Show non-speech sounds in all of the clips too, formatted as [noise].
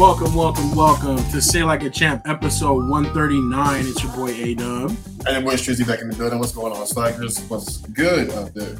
Welcome, welcome, welcome to Say Like a Champ, episode 139. It's your boy A Dub. And your boy Strizzy back in the building. What's going on, Slackers? What's good out there?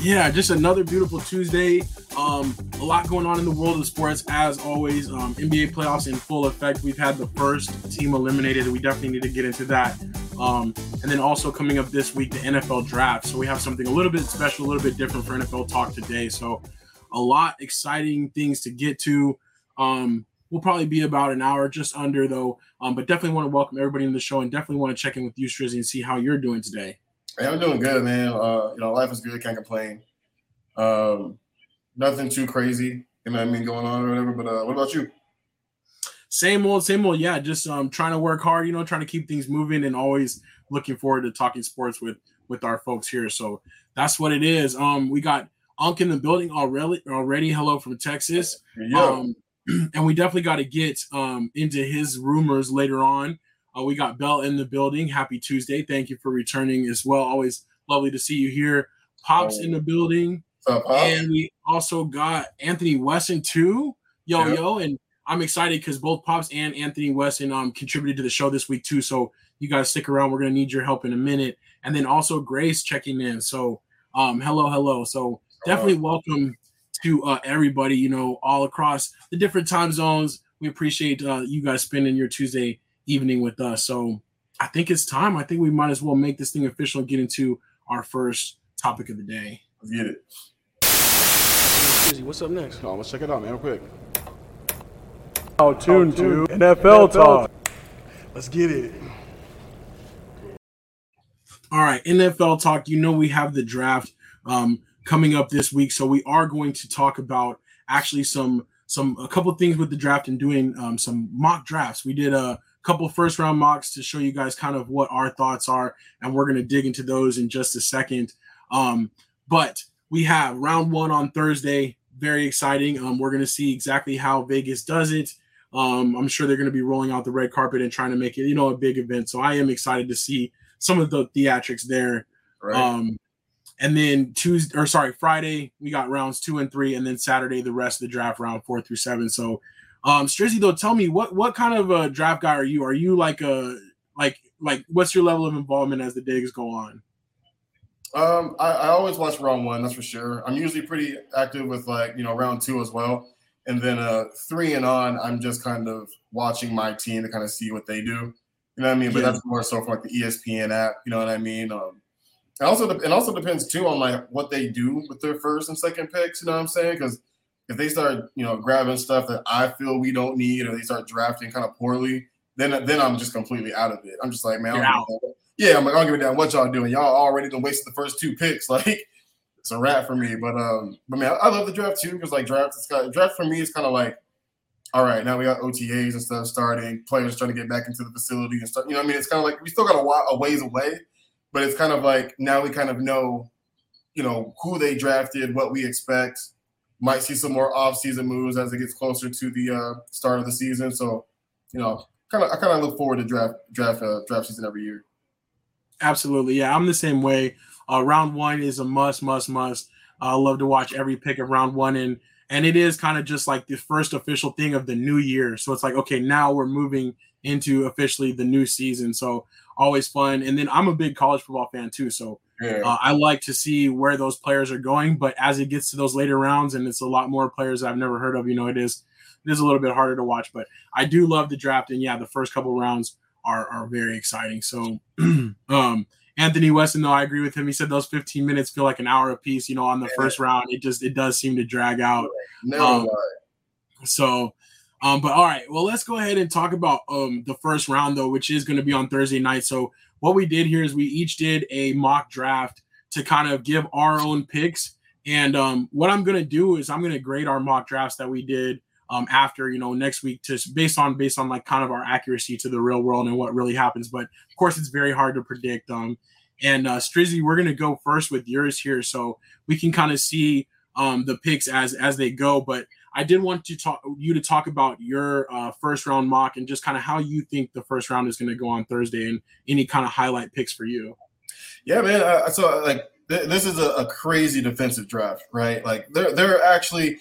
Yeah, just another beautiful Tuesday. Um, a lot going on in the world of sports, as always. Um, NBA playoffs in full effect. We've had the first team eliminated. We definitely need to get into that. Um, and then also coming up this week, the NFL draft. So we have something a little bit special, a little bit different for NFL talk today. So a lot exciting things to get to. Um, we'll probably be about an hour, just under though. Um, but definitely want to welcome everybody in the show and definitely want to check in with you, Strizzy, and see how you're doing today. Hey, I'm doing good, man. Uh, you know, life is good, can't complain. Um, nothing too crazy, you know what I mean, going on or whatever. But uh, what about you? Same old, same old. Yeah, just um, trying to work hard, you know, trying to keep things moving, and always looking forward to talking sports with with our folks here. So that's what it is. Um, we got Unk in the building already. Already, hello from Texas. Yeah. Um, [clears throat] and we definitely got to get um, into his rumors later on. Uh, we got Bell in the building. Happy Tuesday. Thank you for returning as well. Always lovely to see you here. Pops in the building. Up, And we also got Anthony Weston too. Yo, Yep. yo. And I'm excited because both Pops and Anthony Weston um, contributed to the show this week too. So you guys stick around. We're going to need your help in a minute. And then also Grace checking in. So um, hello, hello. So definitely welcome to uh, everybody, you know, all across the different time zones. We appreciate uh, you guys spending your Tuesday evening with us. So I think it's time. I think we might as well make this thing official and get into our first topic of the day. Let's get it. What's up next? Oh, let's check it out, man, real quick. Now tune to NFL Talk. Let's get it. All right, NFL talk. You know we have the draft um, coming up this week, so we are going to talk about actually some some a couple things with the draft and doing um, some mock drafts. We did a couple first round mocks to show you guys kind of what our thoughts are, and we're going to dig into those in just a second. Um, but we have round one on Thursday. Very exciting. Um, we're going to see exactly how Vegas does it. Um, I'm sure they're going to be rolling out the red carpet and trying to make it, you know, a big event. So I am excited to see some of the theatrics there. Right. Um, and then Tuesday or sorry, Friday we got rounds two and three, and then Saturday the rest of the draft round four through seven. So, um, Strizzy though, tell me what what kind of a draft guy are you? Are you like a like like what's your level of involvement as the digs go on? Um, I, I always watch round one, that's for sure. I'm usually pretty active with like you know round two as well, and then uh three and on, I'm just kind of watching my team to kind of see what they do. You know what I mean? But Yeah. that's more so from like the ESPN app. You know what I mean? Um, and also it also depends too on like what they do with their first and second picks. You know what I'm saying? Because if they start you know grabbing stuff that I feel we don't need, or they start drafting kind of poorly, then then I'm just completely out of it. I'm just like, man, I You're out. give a damn. yeah, I'm like, I don't give a damn what y'all doing. Y'all already done wasted the first two picks. [laughs] Like, it's a wrap for me. But um, but man, I love the draft too because like draft, it's got draft for me is kind of like, all right, now we got OTAs and stuff starting, players trying to get back into the facility and stuff. You know, what I mean, it's kind of like we still got a, a ways away, but it's kind of like now we kind of know, you know, who they drafted, what we expect. Might see some more off-season moves as it gets closer to the uh, start of the season. So, you know, kind of I kind of look forward to draft draft uh, draft season every year. Absolutely, yeah, I'm the same way. Uh, round one is a must, must, must. I love to watch every pick of round one, and and it is kind of just like the first official thing of the new year. So it's like, okay, now we're moving into officially the new season. So always fun. And then I'm a big college football fan too, so uh, I like to see where those players are going. But as it gets to those later rounds, and it's a lot more players I've never heard of, you know, it is it is a little bit harder to watch. But I do love the draft, and yeah, the first couple rounds are are very exciting. So, [clears throat] um, Anthony Weston, though, I agree with him. He said those 15 minutes feel like an hour apiece. You know, on the first round, it just it does seem to drag out. Never um. So, um, but all right, well, let's go ahead and talk about um the first round though, which is going to be on Thursday night. So, what we did here is we each did a mock draft to kind of give our own picks. And um, what I'm going to do is I'm going to grade our mock drafts that we did um, after you know next week to based on based on like kind of our accuracy to the real world and what really happens. But of course, it's very hard to predict. Um, and uh, Strizzy, we're to go first with yours here, so we can kind of see um, the picks as as they go. But I did want to talk you to talk about your uh, first round mock and just kind of how you think the first round is going to go on Thursday and any kind of highlight picks for you. Yeah, man. Uh, so like th- this is a, a crazy defensive draft, right? Like they're they're actually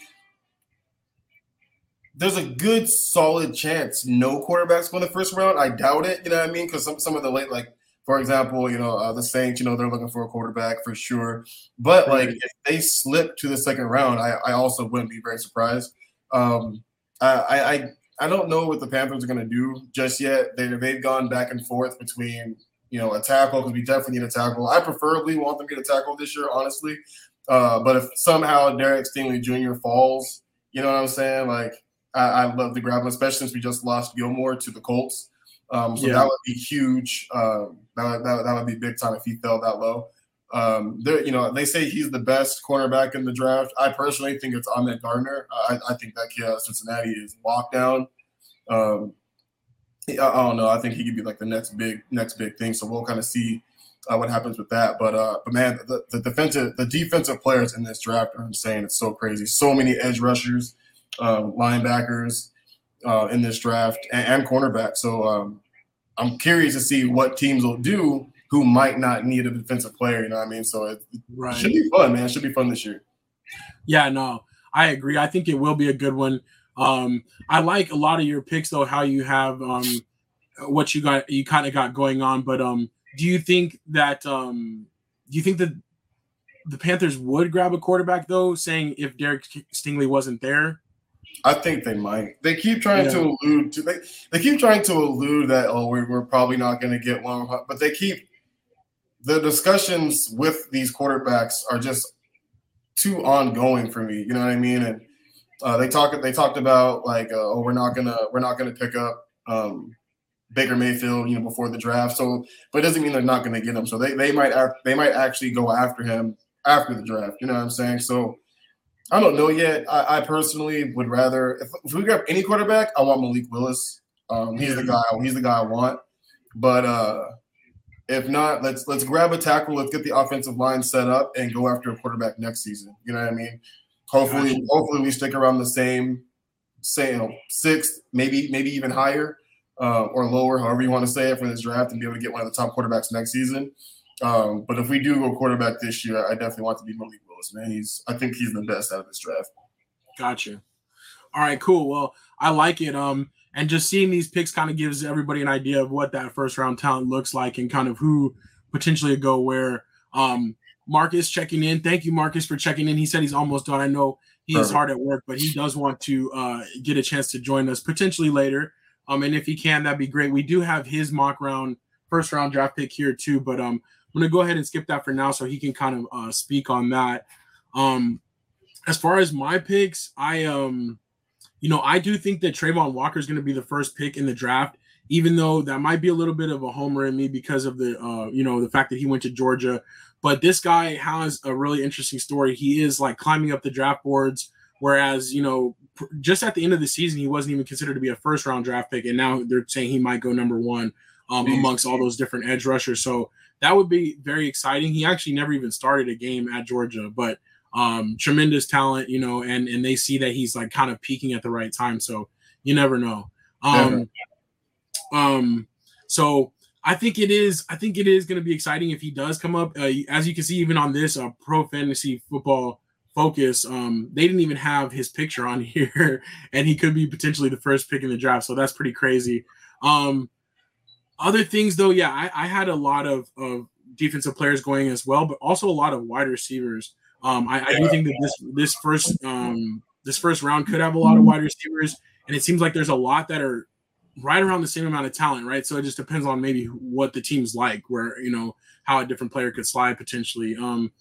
there's a good solid chance no quarterbacks go in the first round. I doubt it. You know what I mean? Because some some of the late like for example, you know, uh, the Saints, you know, they're looking for a quarterback for sure. But like, if they slip to the second round, I, I also wouldn't be very surprised. Um, I, I, I don't know what the Panthers are going to do just yet. They, they've gone back and forth between, you know, a tackle because we definitely need a tackle. I preferably want them to get a tackle this year, honestly. Uh, but if somehow Derek Stingley Jr. falls, you know what I'm saying? Like, I, I love the grab especially since we just lost Gilmore to the Colts. Um, so yeah. that would be huge. Um, that, that, that would be big time if he fell that low. Um, you know, they say he's the best cornerback in the draft. I personally think it's Ahmad Gardner. I, I think that kid at Cincinnati is lockdown. Um, I, I, don't know. I think he could be like the next big next big thing. So we'll kind of see uh, what happens with that. But uh, but man, the, the defensive the defensive players in this draft are insane. It's so crazy. So many edge rushers, um, linebackers uh, in this draft, and, and cornerback. So um, I'm curious to see what teams will do who might not need a defensive player. You know what I mean? So it, right. should be fun, man. It should be fun this year. Yeah, no, I agree. I think it will be a good one. Um, I like a lot of your picks though, how you have um, what you got, you kind of got going on. But um, do you think that um, do you think that the Panthers would grab a quarterback though, saying if Derek Stingley wasn't there? I think they might. They keep trying yeah. to allude to they, they keep trying to allude that oh we're, we're probably not going to get one, but they keep the discussions with these quarterbacks are just too ongoing for me. You know what I mean? And uh, they talk they talked about like uh, oh we're not gonna we're not gonna pick up um, Baker Mayfield you know before the draft. So but it doesn't mean they're not gonna get him. So they they might they might actually go after him after the draft. You know what I'm saying? So I don't know yet. I, I personally would rather if, if, we grab any quarterback, I want Malik Willis. Um, he's the guy. He's the guy I want. But uh, if not, let's let's grab a tackle. Let's get the offensive line set up and go after a quarterback next season. You know what I mean? Hopefully, gotcha. hopefully we stick around the same, say you know, sixth, maybe maybe even higher uh, or lower, however you want to say it for this draft, and be able to get one of the top quarterbacks next season. Um, but if we do go quarterback this year, I definitely want to be Malik Willis, man. He's I think he's the best out of this draft. Gotcha. All right, cool. Well, I like it. Um, and just seeing these picks kind of gives everybody an idea of what that first round talent looks like and kind of who potentially go where. Um, Marcus checking in. Thank you, Marcus, for checking in. He said he's almost done. I know he is hard at work, but he does want to uh, get a chance to join us potentially later. Um, and if he can, that'd be great. We do have his mock round, first round draft pick here too, but um, I'm gonna go ahead and skip that for now so he can kind of uh, speak on that. Um, as far as my picks, I um, you know, I do think that Travon Walker is going to be the first pick in the draft, even though that might be a little bit of a homer in me because of the, uh, you know, the fact that he went to Georgia. But this guy has a really interesting story. He is like climbing up the draft boards, whereas you know, just at the end of the season, he wasn't even considered to be a first round draft pick, and now they're saying he might go number one um, amongst all those different edge rushers. So that would be very exciting. He actually never even started a game at Georgia, but um, tremendous talent, you know, and and they see that he's like kind of peaking at the right time. So you never know. Um, um, so I think it is. I think it is going to be exciting if he does come up. Uh, as you can see, even on this uh, pro fantasy football focus, um, they didn't even have his picture on [laughs] here, and he could be potentially the first pick in the draft. So that's pretty crazy. Um, other things though, yeah, I, I had a lot of, of defensive players going as well, but also a lot of wide receivers. Um, I, I, do think that this this first um, this first round could have a lot of wide receivers, and it seems like there's a lot that are right around the same amount of talent, right? So it just depends on maybe what the team's like, where you know how a different player could slide potentially. Um,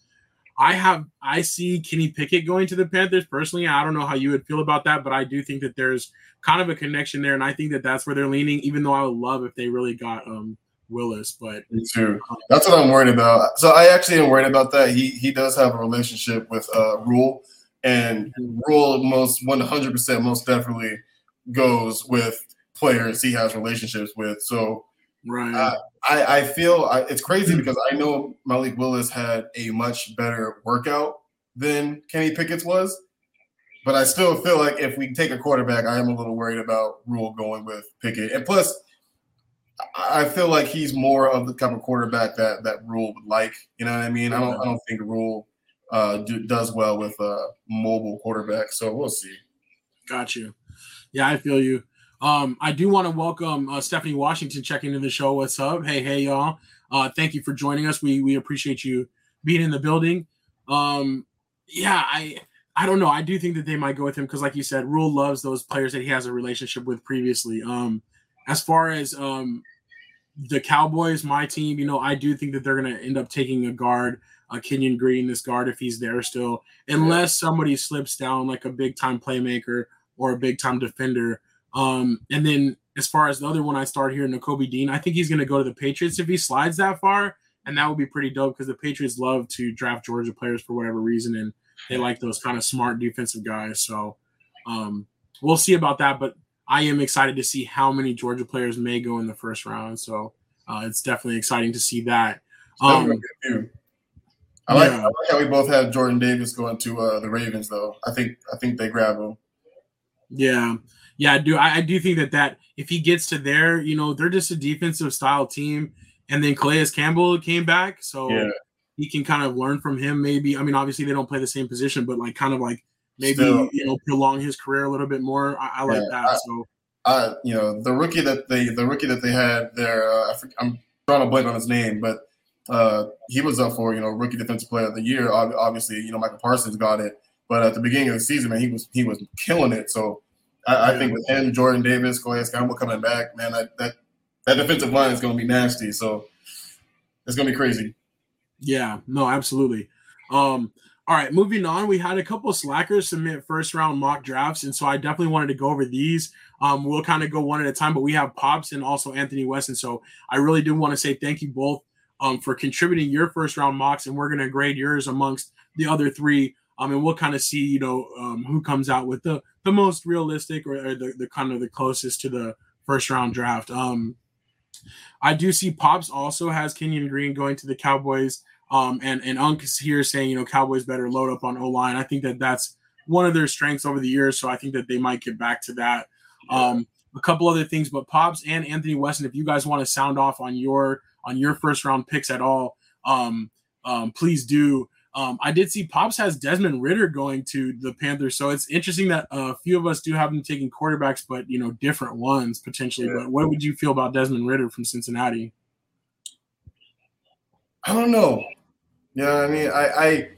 I have I see Kenny Pickett going to the Panthers personally. I don't know how you would feel about that, but I do think that there's kind of a connection there, and I think that that's where they're leaning. Even though I would love if they really got um, Willis, but me too. That's what I'm worried about. So I actually am worried about that. He he does have a relationship with uh, Rhule, and Rhule most 100 percent most definitely goes with players he has relationships with. So right, uh, I I feel I, it's crazy because I know Malik Willis had a much better workout than Kenny Pickett's was. But I still feel like if we take a quarterback, I am a little worried about Rhule going with Pickett. And plus, I feel like he's more of the type of quarterback that that Rhule would like. You know what I mean? I don't I don't think Rhule uh, do, does well with a mobile quarterback. So we'll see. Got you. Yeah, I feel you. Um, I do want to welcome uh, Stephanie Washington checking into the show. What's up? Hey, hey, y'all. Uh, thank you for joining us. We we appreciate you being in the building. Um, yeah, I I don't know. I do think that they might go with him because, like you said, Rhule loves those players that he has a relationship with previously. Um, as far as um the Cowboys, my team, you know, I do think that they're going to end up taking a guard, a uh, Kenyon Green, this guard, if he's there still, unless somebody slips down like a big time playmaker or a big time defender. Um, and then as far as the other one I start here, Nakobe Dean, I think he's going to go to the Patriots if he slides that far. And that would be pretty dope because the Patriots love to draft Georgia players for whatever reason. And they like those kind of smart defensive guys. So um, we'll see about that. But I am excited to see how many Georgia players may go in the first round. So uh, it's definitely exciting to see that. Um, I like, yeah. I like how we both have Jordan Davis going to uh, the Ravens, though. I think I think they grab him. Yeah, yeah, I do. I, I, do think that that if he gets to there, you know, they're just a defensive style team, and then Calais Campbell came back, so yeah. he can kind of learn from him. Maybe I mean, obviously they don't play the same position, but like kind of like maybe Still, you know prolong his career a little bit more. I, I like yeah, that. So, I, you know, the rookie that they the rookie that they had there, uh, I'm trying to blank on his name, but uh, he was up for you know rookie defensive player of the year. Obviously, you know Michael Parsons got it, but at the beginning of the season, man, he was he was killing it. So I, I think with him, Jordan Davis, Campbell coming back, man, that that, that defensive line is going to be nasty. So it's going to be crazy. Yeah, no, absolutely. Um, all right, moving on. We had a couple slackers submit first round mock drafts, and so I definitely wanted to go over these. Um, we'll kind of go one at a time, but we have Pops and also Anthony Weston. So I really do want to say thank you both um, for contributing your first round mocks, and we're going to grade yours amongst the other three. Um, and we'll kind of see, you know, um, who comes out with the the most realistic or, or, the, the kind of the closest to the first round draft. Um, I do see Pops also has Kenyon Green going to the Cowboys. Um, and and Unk is here saying, you know, Cowboys better load up on O line. I think that that's one of their strengths over the years. So I think that they might get back to that. Um, a couple other things, but Pops and Anthony Weston, if you guys want to sound off on your on your first round picks at all, um, um, please do. Um, I did see Pops has Desmond Ridder going to the Panthers, so it's interesting that a few of us do have them taking quarterbacks, but you know, different ones potentially. Yeah. But what would you feel about Desmond Ridder from Cincinnati? I don't know. You know what I mean? I, I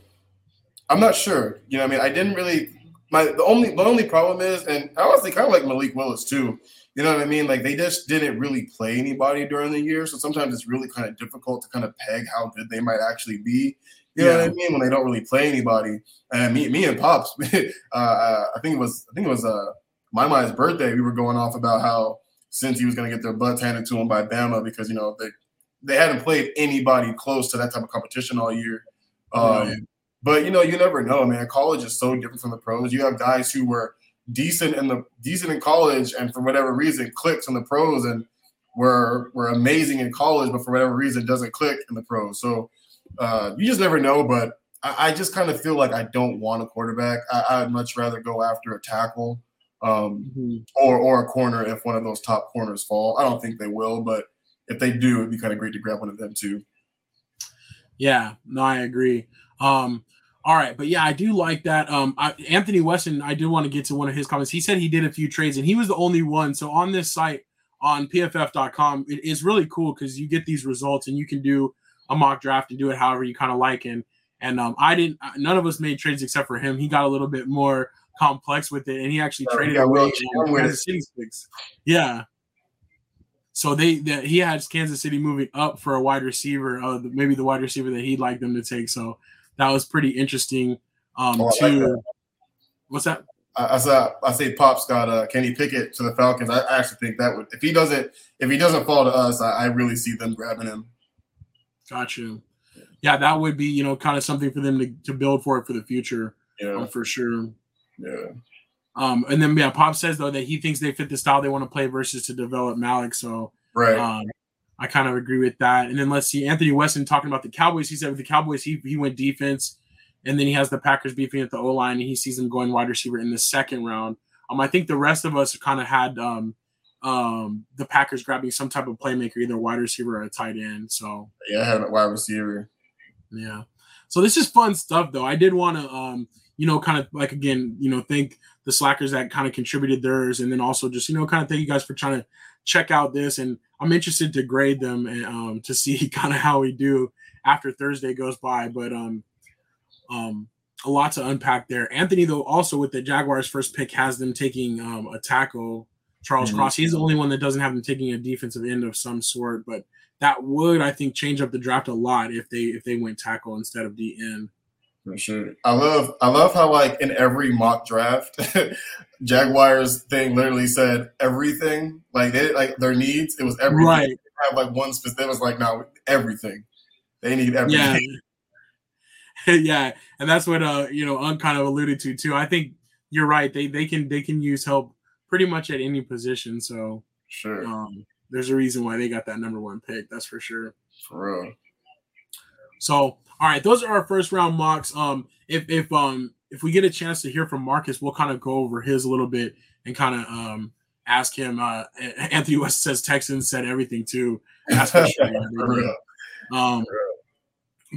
I'm not sure. You know what I mean? I didn't really my the only the only problem is, and I honestly kind of like Malik Willis too. You know what I mean? Like they just didn't really play anybody during the year, so sometimes it's really kind of difficult to kind of peg how good they might actually be. You know what I mean? When they don't really play anybody. And me, me and Pops, [laughs] uh, I think it was, I think it was uh, my mind's birthday. We were going off about how Cincy was going to get their butts handed to him by Bama because you know they they hadn't played anybody close to that type of competition all year. Um, But you know, you never know, man. College is so different from the pros. You have guys who were decent in the decent in college, and for whatever reason, clicks in the pros, and were were amazing in college, but for whatever reason, doesn't click in the pros. So uh, you just never know. But I, I just kind of feel like I don't want a quarterback. I, would much rather go after a tackle um, mm-hmm. or or a corner if one of those top corners fall. I don't think they will, but if they do, it'd be kind of great to grab one of them too. Yeah, no, I agree. Um, all right, but yeah, I do like that. Um, I, Anthony Weston, I do want to get to one of his comments. He said he did a few trades, and he was the only one. So on this site on PFF.com, it is really cool because you get these results, and you can do a mock draft and do it however you kind of like. And and um, I didn't. Uh, none of us made trades except for him. He got a little bit more complex with it, and he actually traded away Kansas City picks. Yeah, so they that he had Kansas City moving up for a wide receiver, uh, maybe the wide receiver that he'd like them to take. So that was pretty interesting. Um, oh, to like what's that? I, I, I say Pop's got uh, Kenny Pickett to the Falcons. I actually think that would if he doesn't if he doesn't fall to us, I, I really see them grabbing him. Got you. Yeah, that would be you know kind of something for them to, to build for it for the future. Yeah, um, for sure. Yeah. Um, and then yeah, Pop says though that he thinks they fit the style they want to play versus to develop Malik. So right. Um, I kind of agree with that. And then let's see, Anthony Weston talking about the Cowboys. He said with the Cowboys, he he went defense, and then he has the Packers beefing at the O line, and he sees them going wide receiver in the second round. Um, I think the rest of us kind of had um, um, the Packers grabbing some type of playmaker, either wide receiver or a tight end. So yeah, I had a wide receiver. Yeah. So this is fun stuff, though. I did want to, um, you know, kind of like again, you know, thank the slackers that kind of contributed theirs, and then also just you know, kind of thank you guys for trying to check out this. And I'm interested to grade them and um, to see [laughs] kind of how we do after Thursday goes by. But um, um, a lot to unpack there. Anthony, though, also with the Jaguars' first pick, has them taking um, a tackle, Charles mm-hmm. Cross. He's the only one that doesn't have them taking a defensive end of some sort, but that would, I think, change up the draft a lot if they if they went tackle instead of the end. For sure. I love I love how like in every mock draft, [laughs] Jaguars thing literally said everything. Like they like their needs, it was everything. Right. They have like one specific. It was like now everything. They need everything. Yeah. [laughs] [laughs] yeah, and that's what uh you know Un kind of alluded to too. I think you're right. They they can they can use help pretty much at any position. So sure, um, there's a reason why they got that number one pick. That's for sure. For real. So all right, those are our first round mocks. Um, if if um if we get a chance to hear from Marcus, we'll kind of go over his a little bit and kind of um ask him. Uh, Anthony West says Texans said everything too. That's for [laughs] sure. for um,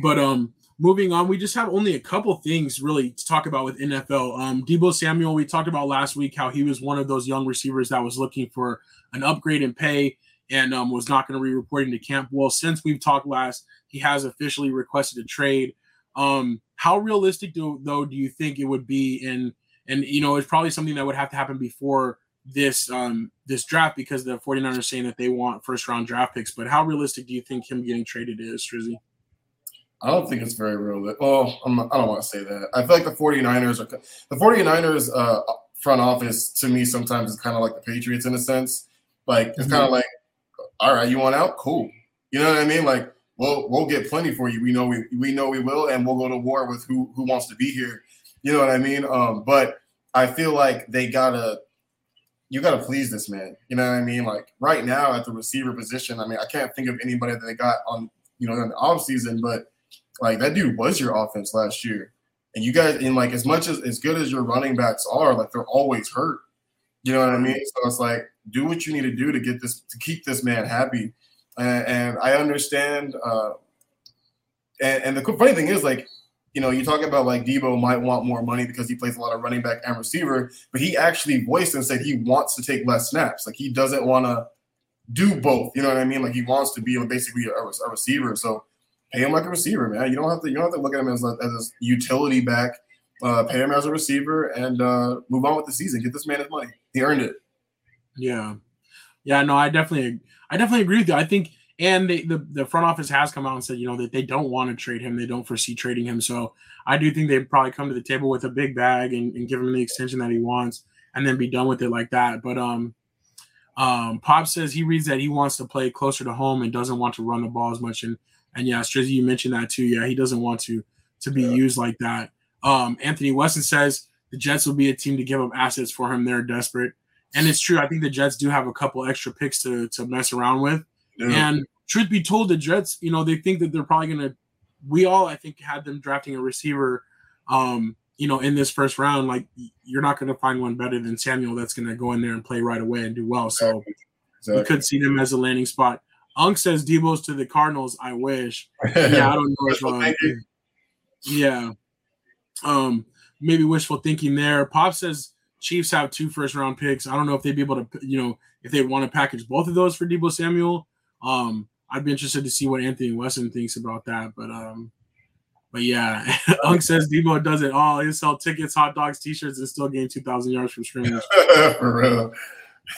but um moving on, we just have only a couple things really to talk about with NFL. Um, Deebo Samuel, we talked about last week how he was one of those young receivers that was looking for an upgrade in pay and um, was not going to be reporting to camp. Well, since we've talked last, he has officially requested a trade. Um, how realistic do, though do you think it would be? And and you know, it's probably something that would have to happen before this um this draft because the 49ers are saying that they want first round draft picks. But how realistic do you think him getting traded is, Trizzy? I don't think it's very real. Well, I'm, I do not want to say that. I feel like the 49ers are the 49ers uh, front office to me sometimes is kind of like the Patriots in a sense. Like it's mm-hmm. kind of like, all right, you want out? Cool. You know what I mean? Like we'll we'll get plenty for you. We know we we know we will, and we'll go to war with who who wants to be here. You know what I mean? Um, but I feel like they gotta you gotta please this man. You know what I mean? Like right now at the receiver position, I mean, I can't think of anybody that they got on you know in the off season, but like that dude was your offense last year. And you guys, and like as much as as good as your running backs are, like they're always hurt. You know what I mean? So it's like do what you need to do to get this to keep this man happy. And, and I understand. Uh, and, and the funny thing is, like, you know, you talk about like Deebo might want more money because he plays a lot of running back and receiver, but he actually voiced and said he wants to take less snaps. Like he doesn't want to do both. You know what I mean? Like he wants to be basically a, a receiver. So pay him like a receiver, man. You don't have to you don't have to look at him as as a utility back. Uh, pay him as a receiver and uh, move on with the season. Get this man his money. He earned it. Yeah, yeah. No, I definitely, I definitely agree with you. I think, and they, the the front office has come out and said, you know, that they don't want to trade him. They don't foresee trading him. So I do think they'd probably come to the table with a big bag and, and give him the extension that he wants, and then be done with it like that. But um, um, Pop says he reads that he wants to play closer to home and doesn't want to run the ball as much. And and yeah, Strizzy, you mentioned that too. Yeah, he doesn't want to to be yeah. used like that. Um, Anthony Weston says the Jets will be a team to give up assets for him. They're desperate, and it's true. I think the Jets do have a couple extra picks to to mess around with. Yeah. And truth be told, the Jets, you know, they think that they're probably gonna. We all, I think, had them drafting a receiver. Um, you know, in this first round, like you're not going to find one better than Samuel that's going to go in there and play right away and do well. So exactly. we could see them as a landing spot. Unk says Deebo's to the Cardinals. I wish. Yeah, I don't know if. Uh, yeah. Um, maybe wishful thinking there. Pop says Chiefs have two first round picks. I don't know if they'd be able to, you know, if they want to package both of those for Deebo Samuel. Um, I'd be interested to see what Anthony Weston thinks about that. But um, but yeah, [laughs] Unk says Deebo does it all. He'll sell tickets, hot dogs, t-shirts, and still gain two thousand yards from scrimmage. [laughs] for real,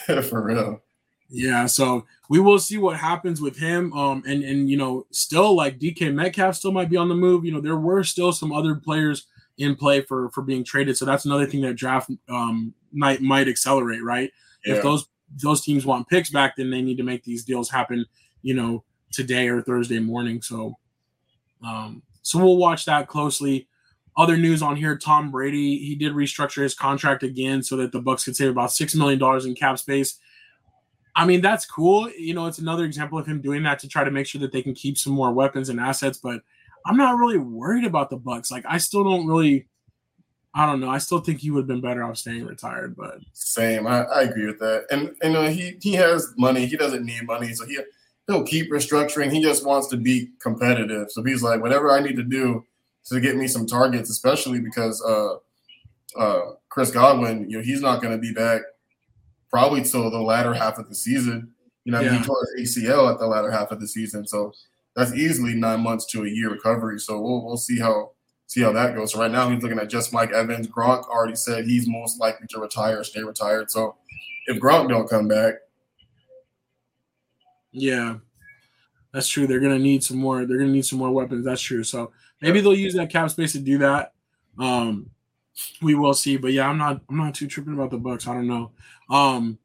[laughs] for real. Yeah, so we will see what happens with him. Um, and and you know, still like DK Metcalf still might be on the move. You know, there were still some other players in play for for being traded. So that's another thing that draft um might might accelerate, right? Yeah. If those those teams want picks back, then they need to make these deals happen. You know, today or Thursday morning. So, um, so we'll watch that closely. Other news on here: Tom Brady he did restructure his contract again so that the Bucs could save about six million dollars in cap space I mean, that's cool. You know, it's another example of him doing that to try to make sure that they can keep some more weapons and assets. But I'm not really worried about the Bucs. Like, I still don't really. I don't know. I still think he would have been better off staying retired. But same, I, I agree with that. And and uh, he he has money. He doesn't need money, so he he'll keep restructuring. He just wants to be competitive. So he's like, whatever I need to do to get me some targets, especially because uh, uh, Chris Godwin, you know, he's not going to be back probably till the latter half of the season. You know, yeah. he tore his ACL at the latter half of the season, so that's easily nine months to a year recovery. So we'll we'll see how see how that goes. So right now he's looking at just Mike Evans. Gronk already said he's most likely to retire, stay retired. So if Gronk don't come back, yeah, that's true. They're gonna need some more. They're gonna need some more weapons. That's true. So maybe they'll use that cap space to do that. Um, we will see. But yeah, I'm not. I'm not too tripping about the Bucs. I don't know. Um,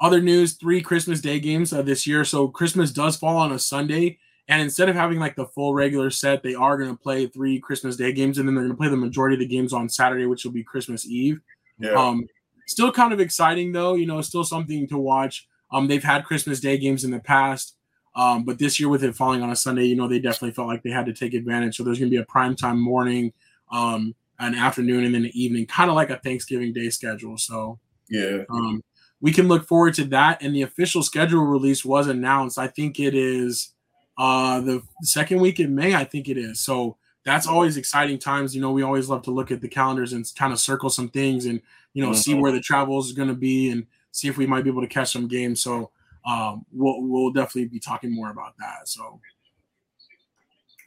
other news: three Christmas Day games uh, this year. So Christmas does fall on a Sunday, and instead of having like the full regular set, they are going to play three Christmas Day games, and then they're going to play the majority of the games on Saturday, which will be Christmas Eve. Yeah. Um, still kind of exciting though. You know, still something to watch. Um, they've had Christmas Day games in the past. Um, but this year with it falling on a Sunday, you know, they definitely felt like they had to take advantage. So there's going to be a prime time morning, um, an afternoon, and then an evening, kind of like a Thanksgiving Day schedule. So yeah, um, we can look forward to that. And the official schedule release was announced. I think it is uh, the second week in May. I think it is. So that's always exciting times. You know, we always love to look at the calendars and kind of circle some things and you know mm-hmm. see where the travel is going to be and see if we might be able to catch some games. So um, we'll we'll definitely be talking more about that. So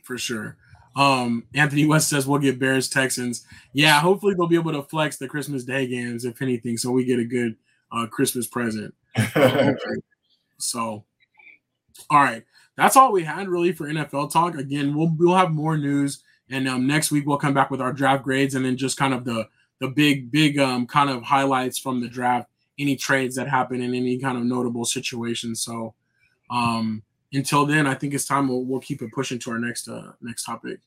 for sure. Um, Anthony West says we'll get Bears Texans. Yeah, hopefully they'll be able to flex the Christmas Day games, if anything, so we get a good uh, Christmas present. [laughs] so, all right, that's all we had really for NFL talk. Again, we'll we'll have more news, and um, next week we'll come back with our draft grades, and then just kind of the the big big um, kind of highlights from the draft any trades that happen in any kind of notable situation. So um, until then, I think it's time we'll, we'll keep it pushing to our next uh, next topic.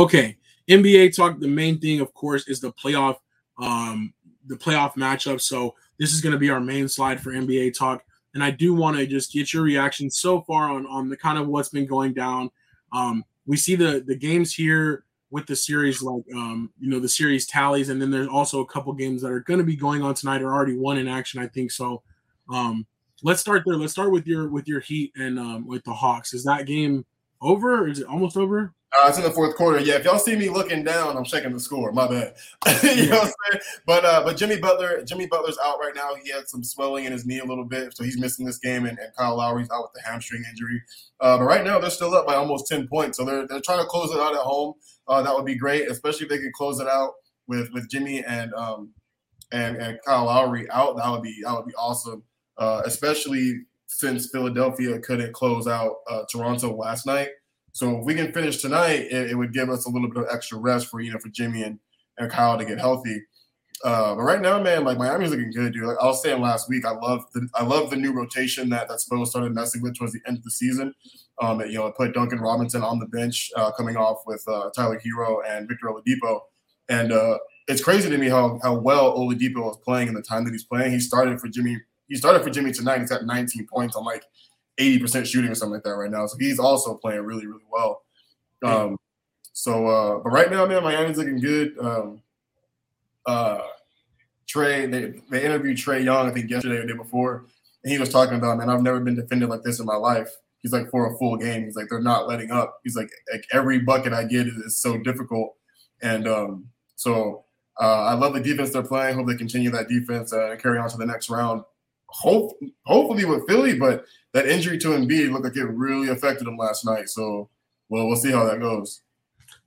Okay, NBA talk. The main thing, of course, is the playoff, um, the playoff matchup. So this is going to be our main slide for NBA talk and I do want to just get your reaction so far on on the kind of what's been going down. Um, we see the the games here with the series, like um, you know the series tallies, and then there's also a couple games that are going to be going on tonight or already won in action. I think so. Um, let's start there. Let's start with your with your Heat and um, with the Hawks. Is that game over? is it almost over? Uh, it's in the fourth quarter. Yeah, if y'all see me looking down, I'm checking the score. My bad. [laughs] you know what I'm saying? But uh, but Jimmy Butler, Jimmy Butler's out right now. He had some swelling in his knee a little bit, so he's missing this game. And, and Kyle Lowry's out with the hamstring injury. Uh, but right now they're still up by almost ten points, so they're they're trying to close it out at home. Uh, that would be great, especially if they could close it out with with Jimmy and um and and Kyle Lowry out. That would be that would be awesome. Uh, especially since Philadelphia couldn't close out uh, Toronto last night. So if we can finish tonight, it, it, would give us a little bit of extra rest for you know for Jimmy and, and Kyle to get healthy. Uh, but right now, man, like Miami's looking good, dude. Like I was saying last week, I love the I love the new rotation that that Spo started messing with towards the end of the season. Um, you know, it put Duncan Robinson on the bench, uh, coming off with uh, Tyler Herro and Victor Oladipo, and uh, it's crazy to me how how well Oladipo is playing in the time that he's playing. He started for Jimmy. He started for Jimmy tonight. He's got 19 points I'm like 80% shooting or something like that right now. So he's also playing really, really well. Um, so, uh, but right now, man, Miami's looking good. Um, uh, Trae, they, they interviewed Trae Young, I think yesterday or the day before, and he was talking about, man, I've never been defended like this in my life. He's like, for a full game, he's like, they're not letting up. He's like, like every bucket I get is, is so difficult. And um, so uh, I love the defense they're playing. Hope they continue that defense uh, and carry on to the next round. Hope, hopefully with Philly, but that injury to Embiid looked like it really affected him last night. So, well, we'll see how that goes.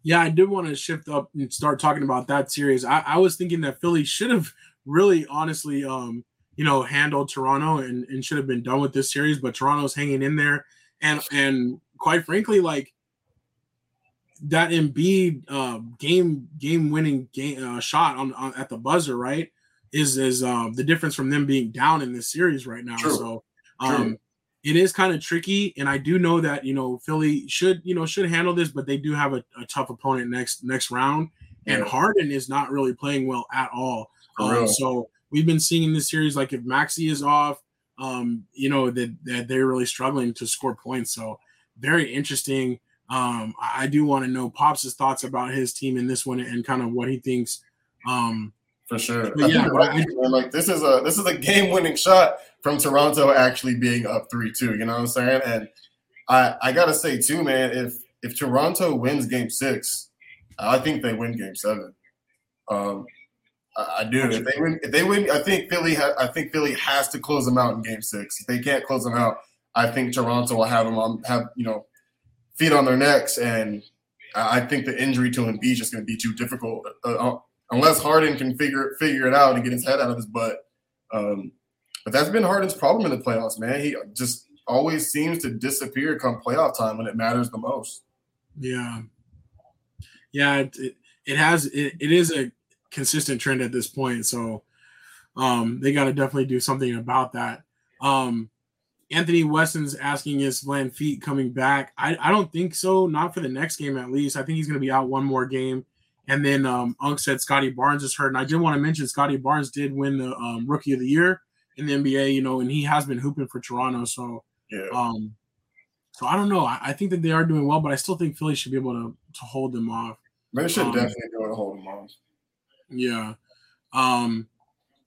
Yeah, I did want to shift up and start talking about that series. I, I was thinking that Philly should have really, honestly, um, you know, handled Toronto and, and should have been done with this series, but Toronto's hanging in there, and and quite frankly, like that Embiid uh, game game winning game uh, shot on, on, at the buzzer, right? Is is uh, the difference from them being down in this series right now. True. So um, it is kind of tricky, and I do know that you know Philly should you know should handle this, but they do have a, a tough opponent next next round, and. Harden is not really playing well at all. Um, so we've been seeing in this series like if Maxey is off, um, you know that, that they're really struggling to score points. So very interesting. Um, I, I do want to know Pops' thoughts about his team in this one and kind of what he thinks um, for sure. But yeah, [laughs] right, man. like this is a this is a game winning shot from Toronto actually being up three two. You know what I'm saying? And I I gotta say too, man, if if Toronto wins Game Six, I think they win Game Seven. Um, I, I do. If they win, if they win, I think Philly. Ha- I think Philly has to close them out in Game Six. If they can't close them out, I think Toronto will have them on have you know feet on their necks, and I think the injury to Embiid is just going to be too difficult uh, uh, unless Harden can figure figure it out and get his head out of his butt. Um, but that's been Harden's problem in the playoffs, man. He just always seems to disappear come playoff time when it matters the most. Yeah, yeah, it it, has it, it is a consistent trend at this point. So um, they got to definitely do something about that. Um, Anthony Weston's asking is feet coming back? I, I don't think so. Not for the next game, at least. I think he's going to be out one more game. And then um, Unk said Scottie Barnes is hurt. And I did want to mention Scottie Barnes did win the um, Rookie of the Year in the NBA, you know, and he has been hooping for Toronto. So, yeah. um, so I don't know. I, I think that they are doing well, but I still think Philly should be able to to hold them off. They should um, definitely be able to hold them off. Yeah. Um,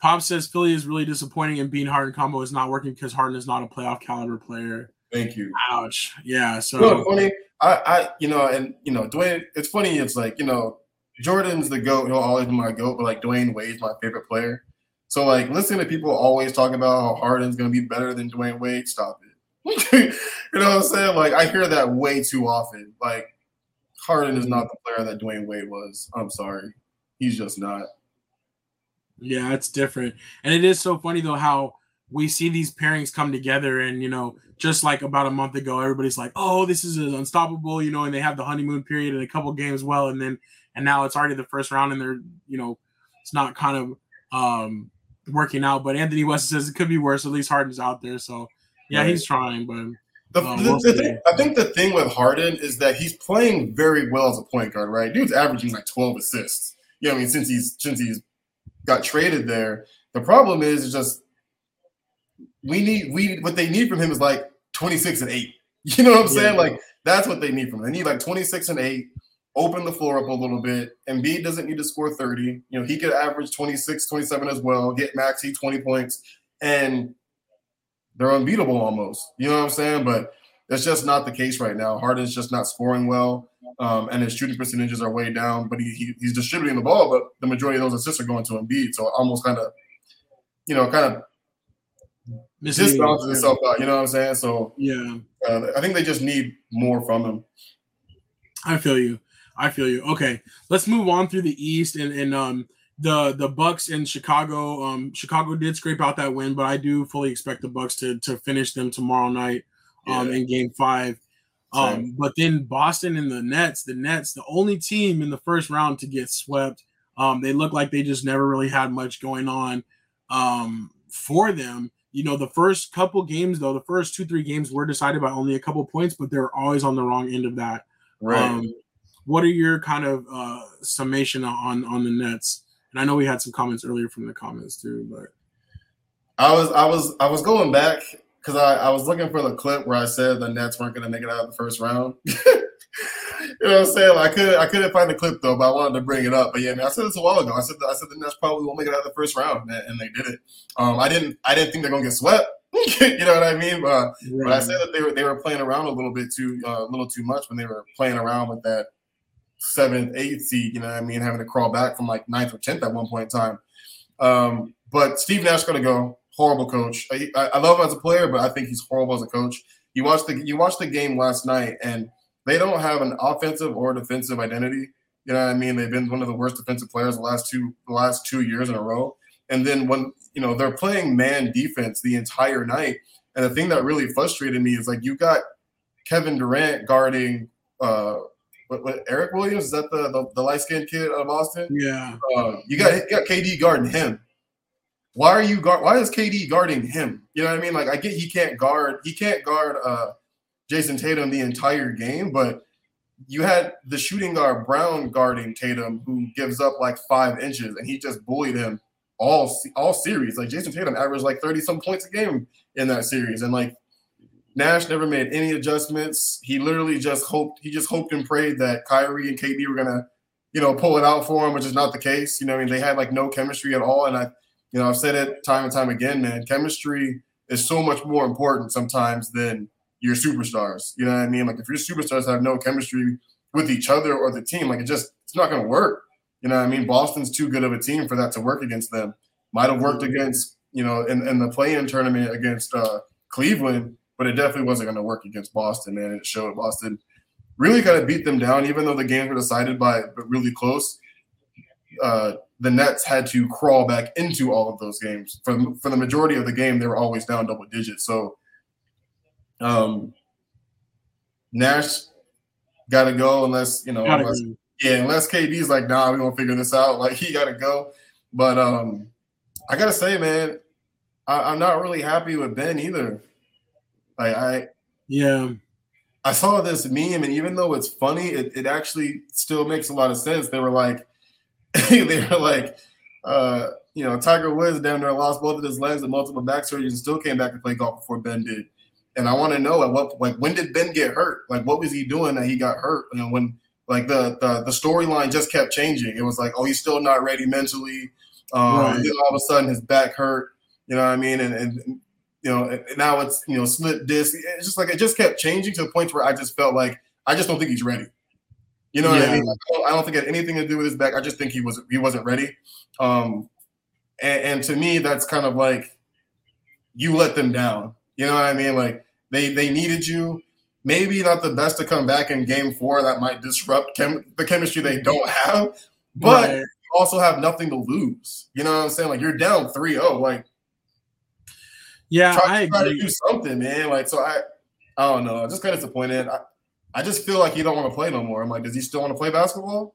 Pop says Philly is really disappointing and being Harden combo is not working because Harden is not a playoff caliber player. Thank you. Ouch. Yeah. So You know, funny. I, I, you know, and you know, Dwyane. It's funny. It's like you know, Jordan's the goat. He'll always be my goat. But like Dwyane Wade's my favorite player. So like, listening to people always talk about how Harden's to be better than Dwyane Wade. Stop it. [laughs] you know what I'm saying? Like, I hear that way too often. Like, Harden is not the player that Dwyane Wade was. I'm sorry, he's just not. Yeah, it's different. And it is so funny though how we see these pairings come together and you know, just like about a month ago, everybody's like, Oh, this is unstoppable, you know, and they have the honeymoon period and a couple games well, and then and now it's already the first round and they're, you know, it's not kind of um working out. But Anthony West says it could be worse. At least Harden's out there. So yeah, Right. he's trying, but The, Um, the- thing, I think the thing with Harden is that he's playing very well as a point guard, right? Dude's averaging like 12 assists. You know, I mean, since he's since he's got traded there. The problem is, is just we need we what they need from him is like 26 and 8. [laughs] You know what I'm saying? Like that's what they need from him. They need like 26 and 8, open the floor up a little bit. Embiid doesn't need to score 30. You know, he could average 26, 27 as well, get Maxey 20 points, and they're unbeatable almost. You know what I'm saying? But that's just not the case right now. Harden's just not scoring well, um, and his shooting percentages are way down. But he, he he's distributing the ball, but the majority of those assists are going to Embiid. So almost kind of, you know, kind of misleading. disbalances itself out. You know what I'm saying? So Yeah. uh, I think they just need more from him. I feel you. I feel you. Okay, let's move on through the East and and um the the Bucks in Chicago. Um, Chicago did scrape out that win, but I do fully expect the Bucks to to finish them tomorrow night. Um, Yeah. in Game Five. Um, Same. but then Boston and the Nets. The Nets, the only team in the first round to get swept. Um, they look like they just never really had much going on um for them. You know, the first couple games though, the first two three games were decided by only a couple points, but they're always on the wrong end of that. Um, what are your kind of uh, summation on on the Nets? And I know we had some comments earlier from the comments too, but I was I was I was going back because I, I was looking for the clip where I said the Nets weren't going to make it out of the first round. [laughs] you know what I'm saying? I could I couldn't find the clip though, but I wanted to bring it up. But yeah, man, I said this a while ago. I said I said the Nets probably won't make it out of the first round, and, they did it. Um, I didn't I didn't think they're going to get swept. [laughs] you know what I mean? But but I said that they were they were playing around a little bit too uh, a little too much when they were playing around with that seventh, eighth seed. You know what I mean? Having to crawl back from like ninth or tenth at one point in time. Um, but Steve Nash going to go. Horrible coach. I, I love him as a player, but I think he's horrible as a coach. You watched the you watched the game last night, and they don't have an offensive or defensive identity. You know what I mean? They've been one of the worst defensive players the last two the last two years in a row. And then when you know they're playing man defense the entire night, and the thing that really frustrated me is like you got Kevin Durant guarding uh what, what Eric Williams is that the the, the light skinned kid out of Boston? yeah, Uh, you got you got KD guarding him. Why are you guard? Why is KD guarding him? You know what I mean? Like I get he can't guard he can't guard uh Jayson Tatum the entire game, but you had the shooting guard Brown guarding Tatum, who gives up like five inches, and he just bullied him all all series. Like Jayson Tatum averaged like thirty some points a game in that series, and like Nash never made any adjustments. He literally just hoped he just hoped and prayed that Kyrie and KD were gonna, you know, pull it out for him, which is not the case. You know, I mean, they had like no chemistry at all, and I, you know, I've said it time and time again, man. Chemistry is so much more important sometimes than your superstars. You know what I mean? Like if your superstars have no chemistry with each other or the team, like it just it's not going to work. You know what I mean? Boston's too good of a team for that to work against them. Might have worked against you know in, in the play-in tournament against uh, Cleveland, but it definitely wasn't going to work against Boston. Man, it showed Boston really kind of beat them down, even though the games were decided by but really close. Uh, the Nets had to crawl back into all of those games. For, for the majority of the game, they were always down double digits. So um, Nash got to go unless you know, unless, yeah, unless KD's like, nah, we're gonna figure this out. [laughs] Like he got to go. But um, I gotta say, man, I, am not really happy with Ben either. Like I, yeah, I saw this meme, and even though it's funny, it, it actually still makes a lot of sense. They were like, [laughs] they were like, uh, you know, Tiger Woods down there lost both of his legs and multiple back surgeries and still came back to play golf before Ben did. And I want to know at what like when did Ben get hurt? Like what was he doing that he got hurt? You know, when like the the, the storyline just kept changing. It was like, oh, he's still not ready mentally. Um, right. then all of a sudden his back hurt. You know what I mean? And and you know, now it's you know slip disc. It's just like it just kept changing to the point where I just felt like I just don't think he's ready. You know what. I mean? Like, I don't think it had anything to do with his back. I just think he was he wasn't ready. Um, and, and to me, that's kind of like you let them down. You know what I mean? Like they they needed you. Maybe not the best to come back in game four. That might disrupt chem- the chemistry they don't have, but right. also have nothing to lose. You know what I'm saying? Like you're down 3-0. Like yeah, try, I try to do something, man. Like so, I I don't know. I'm just kind of disappointed. I, I just feel like he don't want to play no more. I'm like, does he still want to play basketball?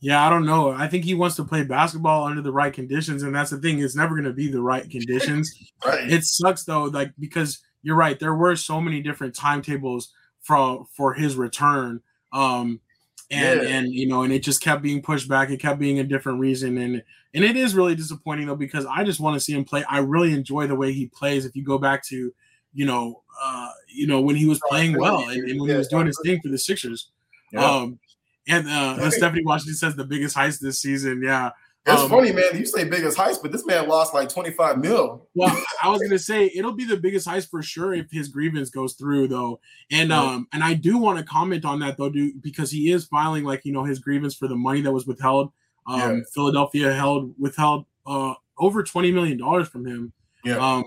Yeah, I don't know. I think he wants to play basketball under the right conditions, and that's the thing. It's never going to be the right [laughs] conditions. right. It sucks though, like because you're right. There were so many different timetables for for his return, um, and yeah. and you know, and it just kept being pushed back. It kept being a different reason, and and it is really disappointing though because I just want to see him play. I really enjoy the way he plays. If you go back to, you know, uh, you know when he was playing well and, and when he was doing his thing for the Sixers. Yeah. Um, and uh, Stephanie Washington says the biggest heist this season. Yeah. It's um, funny, man. You say biggest heist, but this man lost like 25 mil. well, I was gonna say it'll be the biggest heist for sure if his grievance goes through, though. And um, and I do want to comment on that though, dude, because he is filing like you know his grievance for the money that was withheld. Um, yeah. Philadelphia held withheld uh over 20 million dollars from him. Yeah. Um,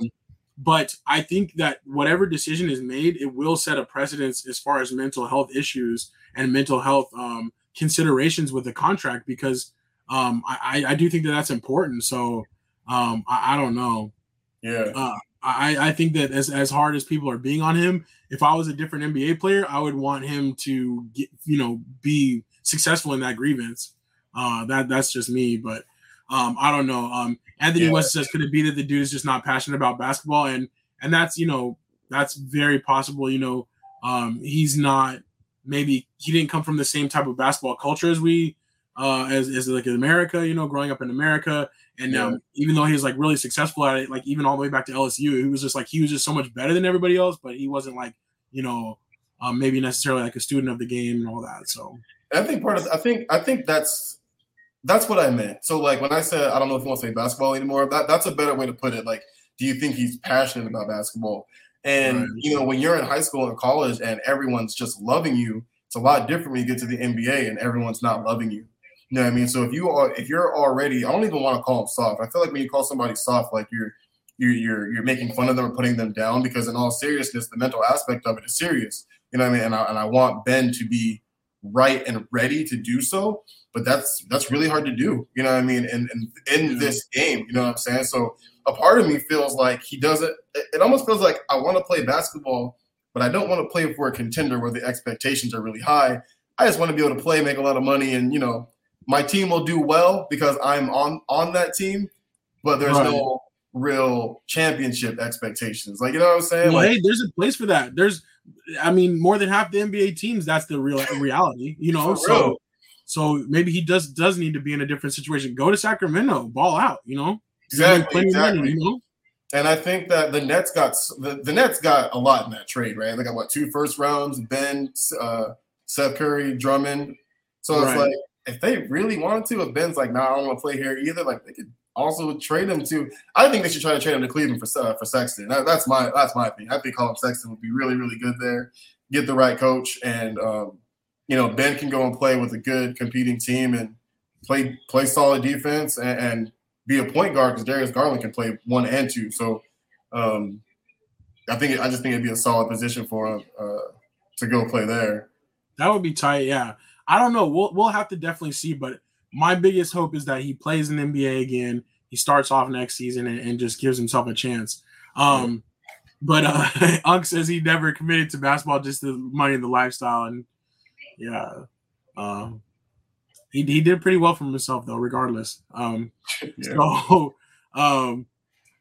but I think that whatever decision is made, it will set a precedence as far as mental health issues and mental health um, considerations with the contract because um, I, I do think that that's important. So um, I, I don't know. Yeah. Uh, I, I think that as, as hard as people are being on him, if I was a different NBA player, I would want him to get, you know, be successful in that grievance. Uh, that that's just me, but um, I don't know. Um, Anthony yeah. West says, could it be that the dude is just not passionate about basketball? And and that's you know that's very possible. You know, um, he's not maybe he didn't come from the same type of basketball culture as we uh as, as like in America, you know, growing up in America. And yeah. um, even though he was like really successful at it, like even all the way back to LSU, he was just like he was just so much better than everybody else, but he wasn't like, you know, um, maybe necessarily like a student of the game and all that. So I think part of I think I think that's that's what I meant. So like when I said I don't know if you want to say basketball anymore, that that's a better way to put it. Like, do you think he's passionate about basketball? And right. you know, when you're in high school and college and everyone's just loving you, it's a lot different when you get to the NBA and everyone's not loving you. You know what I mean? So if you are if you're already, I don't even want to call them soft. I feel like when you call somebody soft, like you're you're you're you're making fun of them or putting them down because in all seriousness, the mental aspect of it is serious. You know what I mean? And I, and I want Ben to be right and ready to do so but that's that's really hard to do. You know what I mean? And in, in, in this game, you know what I'm saying? So a part of me feels like he doesn't. It almost feels like I want to play basketball, but I don't want to play for a contender where the expectations are really high. I just want to be able to play, make a lot of money, and you know, my team will do well because I'm on on that team. But there's right. no real championship expectations. Like you know what I'm saying? Well, like, hey, there's a place for that. There's, I mean, more than half the NBA teams. That's the real [laughs] reality. You know, so so maybe he does does need to be in a different situation. Go to Sacramento, ball out. You know, exactly. exactly. Money, you know? And I think that the Nets got the, the Nets got a lot in that trade, right? They got what two first rounds, Ben, uh, Seth Curry, Drummond. So it's right. like if they really wanted to, if Ben's like, nah, I don't want to play here either, like they could also trade him to. I think they should try to trade him to Cleveland for uh, for Sexton. That, that's my that's my opinion. I think Collin Sexton would be really really good there. Get the right coach, and um, you know Ben can go and play with a good competing team and play play solid defense and, and be a point guard because Darius Garland can play one and two. So um, I think I just think it'd be a solid position for him uh, to go play there. That would be tight. Yeah, I don't know. We'll we'll have to definitely see, but my biggest hope is that he plays in NBA again. He starts off next season and, and just gives himself a chance. Um, but uh, [laughs] Unc says he never committed to basketball, just the money and the lifestyle, and yeah, um, he he did pretty well for himself though, regardless. Um, [laughs] yeah. so um,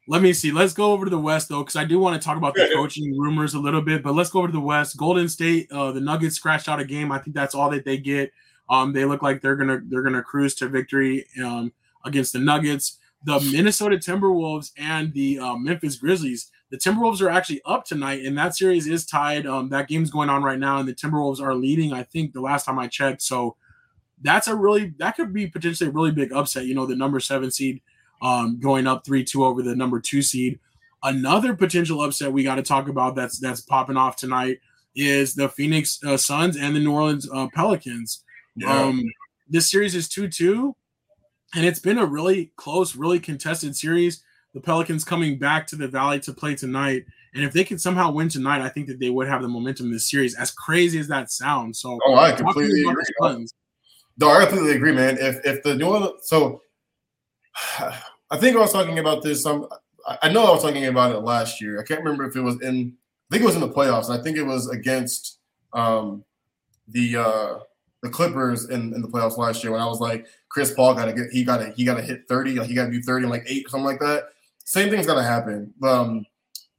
let me see. Let's go over to the West though, because I do want to talk about the [laughs] coaching rumors a little bit. But let's go over to the West. Golden State, uh, the Nuggets scratched out a game. I think that's all that they get. Um, they look like they're gonna they're gonna cruise to victory um, against the Nuggets. The Minnesota Timberwolves and the uh, Memphis Grizzlies. The Timberwolves are actually up tonight, and that series is tied. Um, that game's going on right now, and the Timberwolves are leading. I think the last time I checked. So that's a really that could be potentially a really big upset. You know, the number seven seed um, going up three two over the number two seed. Another potential upset we got to talk about that's that's popping off tonight is the Phoenix uh, Suns and the New Orleans uh, Pelicans. Yeah. Um, this series is 2 2, and it's been a really close, really contested series. The Pelicans coming back to the Valley to play tonight. And if they can somehow win tonight, I think that they would have the momentum in this series, as crazy as that sounds. So, oh, I completely agree. No, I completely agree, man. If if the New Orleans, so [sighs] I think I was talking about this. Um, I know I was talking about it last year. I can't remember if it was in. I think it was in the playoffs. I think it was against um, the uh, the Clippers in, in the playoffs last year when I was like, Chris Paul got to get he got to he got to hit thirty, like he got to do thirty in like eight something like that. Same thing's gonna happen. Um,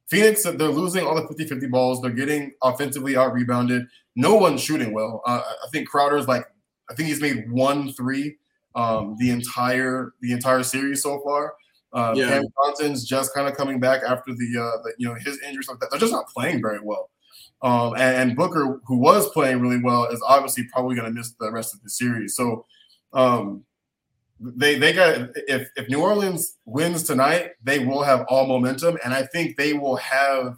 Phoenix, they're losing all the 50-50 balls. They're getting offensively out rebounded. No one's shooting well. Uh, I think Crowder's like, I think he's made one three um, the entire the entire series so far. Uh, yeah. Cam Johnson's just kind of coming back after the, uh, the you know his injuries like that. They're just not playing very well. Um, and, and, Booker, who was playing really well, is obviously probably going to miss the rest of the series. So um, they they got if if New Orleans wins tonight, they will have all momentum, and I think they will have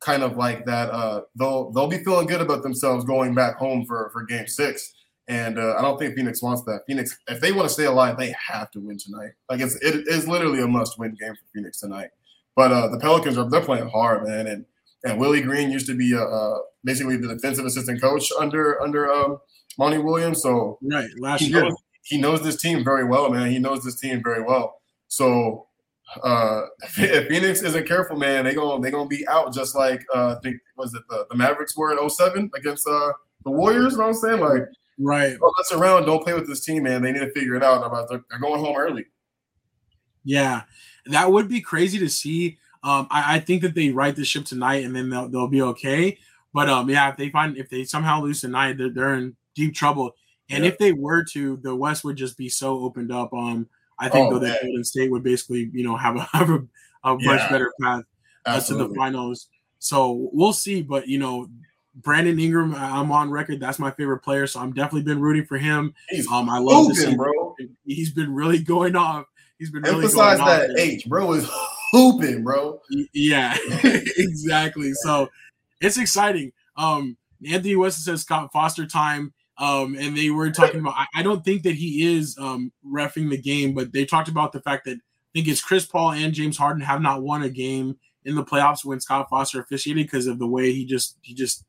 kind of like that. Uh, they'll they'll be feeling good about themselves going back home for for Game Six. And uh, I don't think Phoenix wants that. Phoenix, if they want to stay alive, they have to win tonight. Like it's it is literally a must-win game for Phoenix tonight. But uh, the Pelicans are they're playing hard, man. And and Willie Green used to be a, uh, basically the defensive assistant coach under under um, Monty Williams. So right last he year knows, he knows this team very well, man. He knows this team very well. So uh, if Phoenix isn't careful, man, they gonna they gonna be out just like uh, I think was it the, the Mavericks were in 07 against uh, the Warriors. You know what I'm saying? Like Right. Don't mess around. Don't play with this team, man. They need to figure it out. They're, they're going home early. Yeah, that would be crazy to see. Um, I, I, think that they right the ship tonight, and then they'll, they'll be okay. But um, yeah, if they find if they somehow lose tonight, they're, they're in deep trouble. And yeah. if they were to, the West would just be so opened up. Um, I think oh, though that Golden State would basically, you know, have a [laughs] have a, a yeah. much better path uh, to the finals. So we'll see. But you know, Brandon Ingram, I'm on record. That's my favorite player, so I'm definitely been rooting for him. He's um, I love hooping, see, bro. He's been really going off. He's been really emphasize that off H, bro. Is [laughs] hooping, bro. Yeah, [laughs] exactly. So it's exciting. Um, Anthony Weston says Scott Foster time. Um, and they were talking about. I, I don't think that he is um refing the game, but they talked about the fact that I think it's Chris Paul and James Harden have not won a game in the playoffs when Scott Foster officiated because of the way he just he just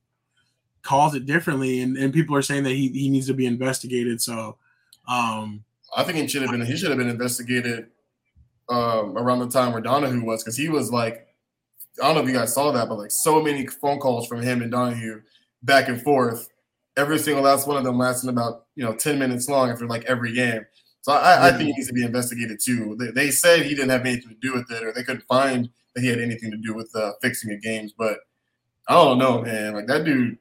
calls it differently, and, and people are saying that he, he needs to be investigated. So, um, I think he should have been he should have been investigated um, around the time where Donahue was because he was like I don't know if you guys saw that, but like so many phone calls from him and Donahue back and forth. Every single last one of them lasting about you know ten minutes long after like every game. So I, I think he needs to be investigated too. They, they, said he didn't have anything to do with it, or they couldn't find that he had anything to do with uh, fixing the games. But I don't know, man. Like that dude,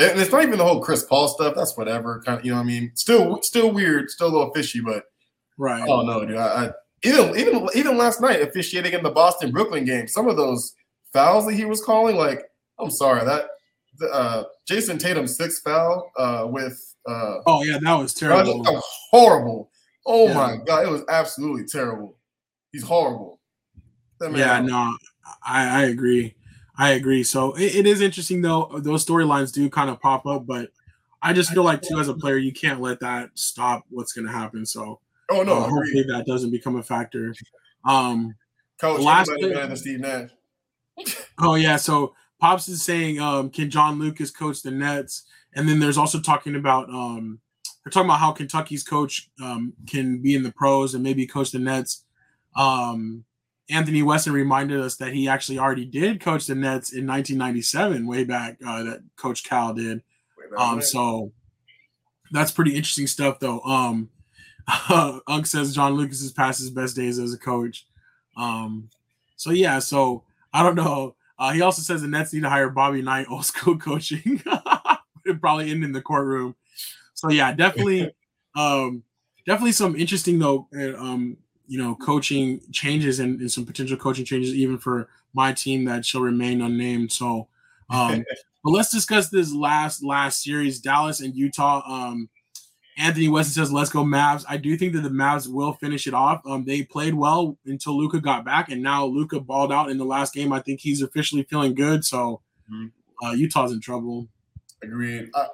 and it's not even the whole Chris Paul stuff. That's whatever. Kind of, you know what I mean? Still, still weird, still a little fishy, but right. I don't know, dude. I, I, even even even last night officiating in the Boston Brooklyn game, some of those fouls that he was calling, like, I'm sorry, that the, uh, Jayson Tatum's sixth foul uh, with uh, Oh yeah, that was that terrible. was horrible. Oh Yeah. my god, it was absolutely terrible. He's horrible. That Yeah, no, I, I agree. I agree. So it, it is interesting though. Those storylines do kind of pop up, but I just feel like too as a player, you can't let that stop what's going to happen. So Oh no, uh, hopefully that doesn't become a factor. Um, Coach, last anybody thing- better than Steve Nash. [laughs] oh yeah, so Pops is saying, um, can John Lucas coach the Nets? And then there's also talking about um, they're talking about how Kentucky's coach um, can be in the pros and maybe coach the Nets. Um, Anthony Weston reminded us that he actually already did coach the Nets in 1997, way back uh, that Coach Cal did. Um, so that's pretty interesting stuff, though. Um, [laughs] Unk says John Lucas has passed his best days as a coach. Um, so yeah, so I don't know. Uh, he also says the Nets need to hire Bobby Knight, old school [laughs] coaching. [laughs] It'd probably end in the courtroom. So yeah, definitely, um, definitely some interesting though. uh, Um, you know, coaching changes and, and some potential coaching changes even for my team that shall remain unnamed. So, um, [laughs] but let's discuss this last last series, Dallas and Utah. Um, Anthony Weston says, "Let's go Mavs." I do think that the Mavs will finish it off. Um, they played well until Luka got back, and now Luka balled out in the last game. I think he's officially feeling good. So Mhm. uh, Utah's in trouble. Agreed. I,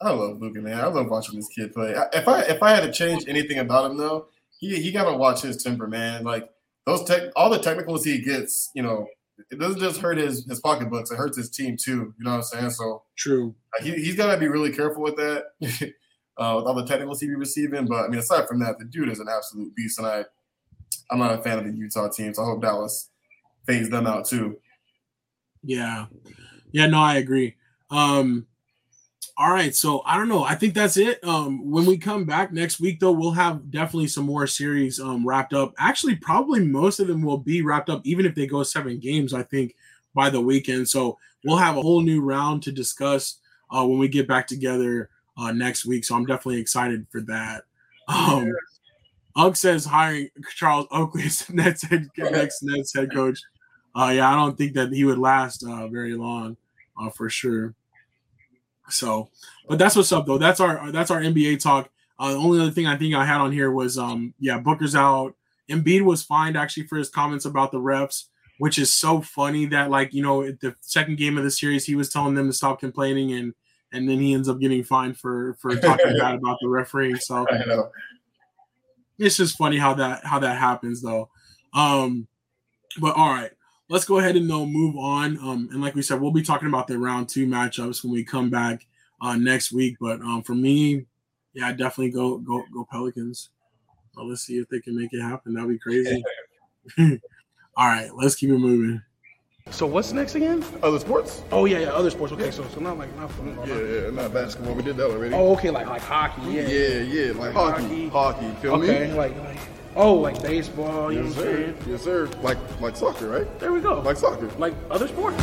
I love Luka, man. I love watching this kid play. If I if I had to change anything about him though, he he gotta watch his temper, man. Like those tech, all the technicals he gets, you know, it doesn't just hurt his his pocketbooks. It hurts his team too. You know what I'm saying? So True. he he's gotta be really careful with that. [laughs] uh, with all the technicals he be receiving, but I mean, aside from that, the dude is an absolute beast, and I I'm not a fan of the Utah team, so I hope Dallas fades them out too. Yeah. Yeah, no, I agree. Um all right, so I don't know. I think that's it. Um when we come back next week though, we'll have definitely some more series um wrapped up. Actually, probably most of them will be wrapped up even if they go 7 games, I think by the weekend. So, we'll have a whole new round to discuss uh when we get back together uh next week. So, I'm definitely excited for that. Um Ugg says hiring Charles Oakley as Nets head, [laughs] next Nets head coach. Uh, yeah, I don't think that he would last uh, very long, uh, for sure. So, but that's what's up though. That's our that's our NBA talk. Uh, the only other thing I think I had on here was um yeah Booker's out. Embiid was fined actually for his comments about the refs, which is so funny that like you know at the second game of the series he was telling them to stop complaining and and then he ends up getting fined for for talking bad about the refereeing. So [laughs] it's just funny how that how that happens though. Um, but all right, let's go ahead and though move on. Um, and like we said, we'll be talking about the round two matchups when we come back uh next week. But um, for me, yeah, definitely go go go Pelicans. Well, let's see if they can make it happen. That'd be crazy. [laughs] [laughs] all right, let's keep it moving. So what's next again? Other sports? Oh yeah, yeah, other sports. Okay, so so not like not football. Yeah, yeah, not basketball. We did that already. Oh, okay, like like hockey. Yeah. yeah, yeah, like hockey, Hockey. hockey. Feel Okay, me? like like oh, like baseball. You know Yes, what I'm sir. saying? Yes, sir. Like like soccer, right? There we go. Like soccer. like other sports.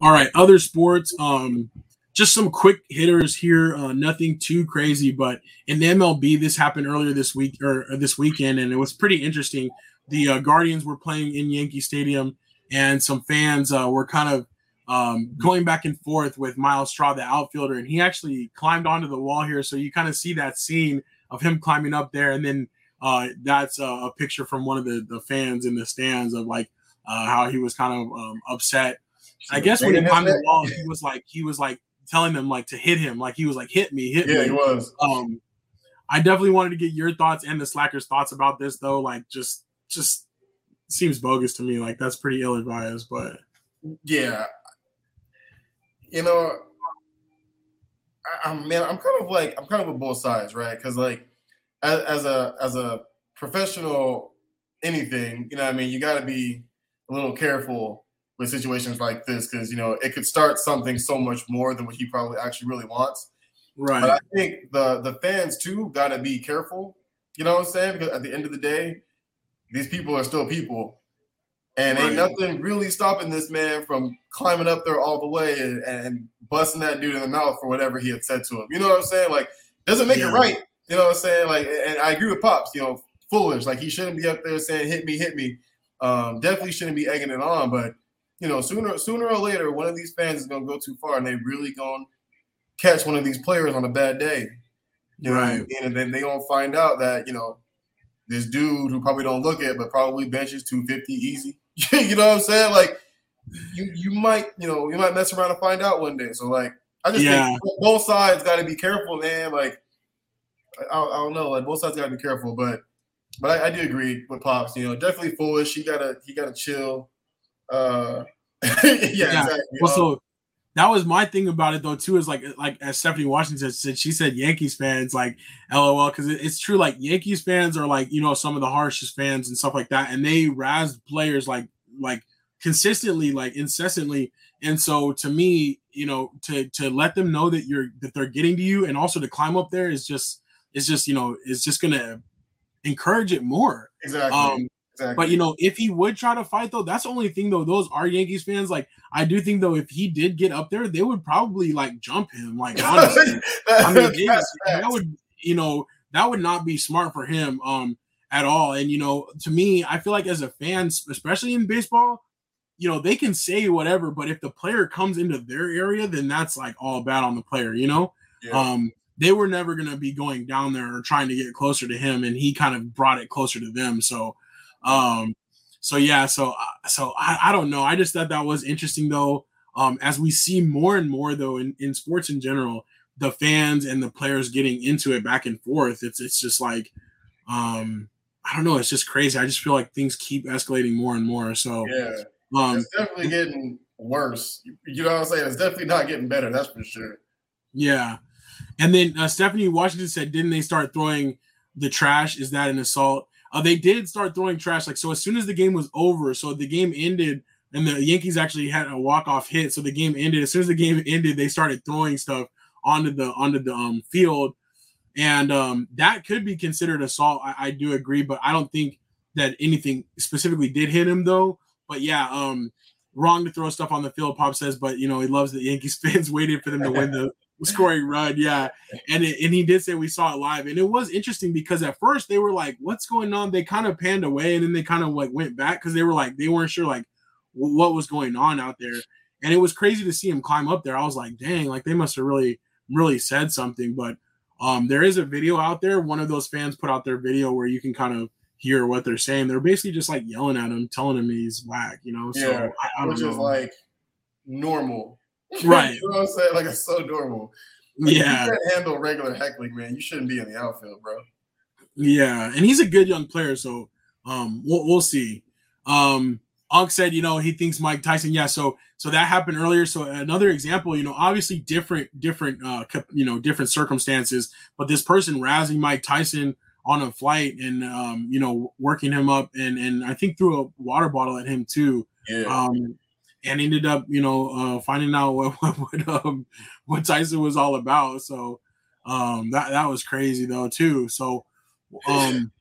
All right, other sports. Um, just some quick hitters here. Uh, nothing too crazy, but in the MLB, this happened earlier this week or, or this weekend, and it was pretty interesting. The uh, Guardians were playing in Yankee Stadium, and some fans uh, were kind of um, going back and forth with Myles Straw, the outfielder, and he actually climbed onto the wall here. So you kind of see that scene of him climbing up there, and then uh, that's uh, a picture from one of the, the fans in the stands of like uh, how he was kind of um, upset. I guess when he climbed the wall, he was like he was like telling them like to hit him, like he was like hit me, hit Yeah, me. Yeah, he was. Um, I definitely wanted to get your thoughts and the slackers' thoughts about this though. Like just just seems bogus to me. Like that's pretty ill advised, but Yeah. You know, I, I'm man, I'm kind of like I'm kind of with both sides, right? Because like as, as a as a professional anything, you know, what I mean, you got to be a little careful with situations like this because you know it could start something so much more than what he probably actually really wants. Right. But I think the the fans too got to be careful. You know what I'm saying? Because at the end of the day, these people are still people, and ain't nothing really stopping this man from climbing up there all the way and, and busting that dude in the mouth for whatever he had said to him. You know what I'm saying? Like, doesn't make Yeah. it right. You know what I'm saying? Like, and I agree with pops. You know, foolish. Like he shouldn't be up there saying "hit me, hit me." Um, definitely shouldn't be egging it on, but you know, sooner sooner or later, one of these fans is gonna go too far, and they really gonna catch one of these players on a bad day. You know, what I Right. mean? and then they gonna find out that you know this dude who probably don't look it, but probably benches 250 easy. [laughs] you know what I'm saying? Like you you might you know you might mess around and find out one day. So like I just Yeah. think both sides got to be careful, man. Like I, I don't know, like both sides got to be careful, but but I, I do agree with pops. You know, definitely foolish. He gotta he gotta chill. Uh, [laughs] yeah, exactly. Well, Um, so that was my thing about it though too. Is like like as Stephanie Washington said, she said Yankees fans like LOL because it, it's true. Like Yankees fans are like you know some of the harshest fans and stuff like that, and they razz players like like consistently, like incessantly. And so to me, you know, to to let them know that you're that they're getting to you, and also to climb up there is just is just you know is just gonna encourage it more. exactly. Um, exactly. but you know, if he would try to fight though, that's the only thing though. Those are Yankees fans. Like I do think though, if he did get up there, they would probably like jump him. Like [laughs] honestly, I mean, it that would you know that would not be smart for him um at all. And you know, to me, I feel like as a fan, especially in baseball, you know, they can say whatever, but if the player comes into their area, then that's like all bad on the player. You know, Yeah. um, they were never going to be going down there or trying to get closer to him, and he kind of brought it closer to them. So, um, so yeah, so uh, so I, I don't know. I just thought that was interesting though. Um, as we see more and more though in, in sports in general, the fans and the players getting into it back and forth. It's it's just like, um, I don't know. It's just crazy. I just feel like things keep escalating more and more. So, yeah. um, it's definitely getting worse. You, you know what I'm saying? It's definitely not getting better. That's for sure. Yeah. And then uh, Stephanie Washington said, didn't they start throwing the trash? Is that an assault? Uh, they did start throwing trash. Like, so as soon as the game was over, so the game ended and the Yankees actually had a walk-off hit. So the game ended. As soon as the game ended, they started throwing stuff onto the onto the um, field. And um, that could be considered assault. I, I do agree, but I don't think that anything specifically did hit him though. But yeah, um, wrong to throw stuff on the field, Pop says, but you know, he loves the Yankees [laughs] fans waiting for them to win the scoring run. Yeah. And it, and he did say we saw it live. And it was interesting because at first they were like, what's going on? They kind of panned away and then they kind of like went back because they were like, they weren't sure like w- what was going on out there. And it was crazy to see him climb up there. I was like, dang, like they must have really, really said something. But um, there is a video out there. One of those fans put out their video where you can kind of hear what they're saying. They're basically just like yelling at him, telling him he's whack, you know. So Yeah, I, I don't Which know. is like normal. Right. you know what I'm saying? Like it's so normal. Like, yeah, you can't handle regular heckling, man, you shouldn't be in the outfield, bro. yeah, and he's a good young player, so um, we'll we'll see. Um, Unk said, you know, he thinks Mike Tyson. Yeah, so so that happened earlier. So another example, you know, obviously different, different, uh, you know, different circumstances. But this person razzing Mike Tyson on a flight and um, you know, working him up and and I think threw a water bottle at him too. Yeah. um, and ended up, you know, uh, finding out what [laughs] what what, um, what Tyson was all about. So um, that that was crazy though too. So um,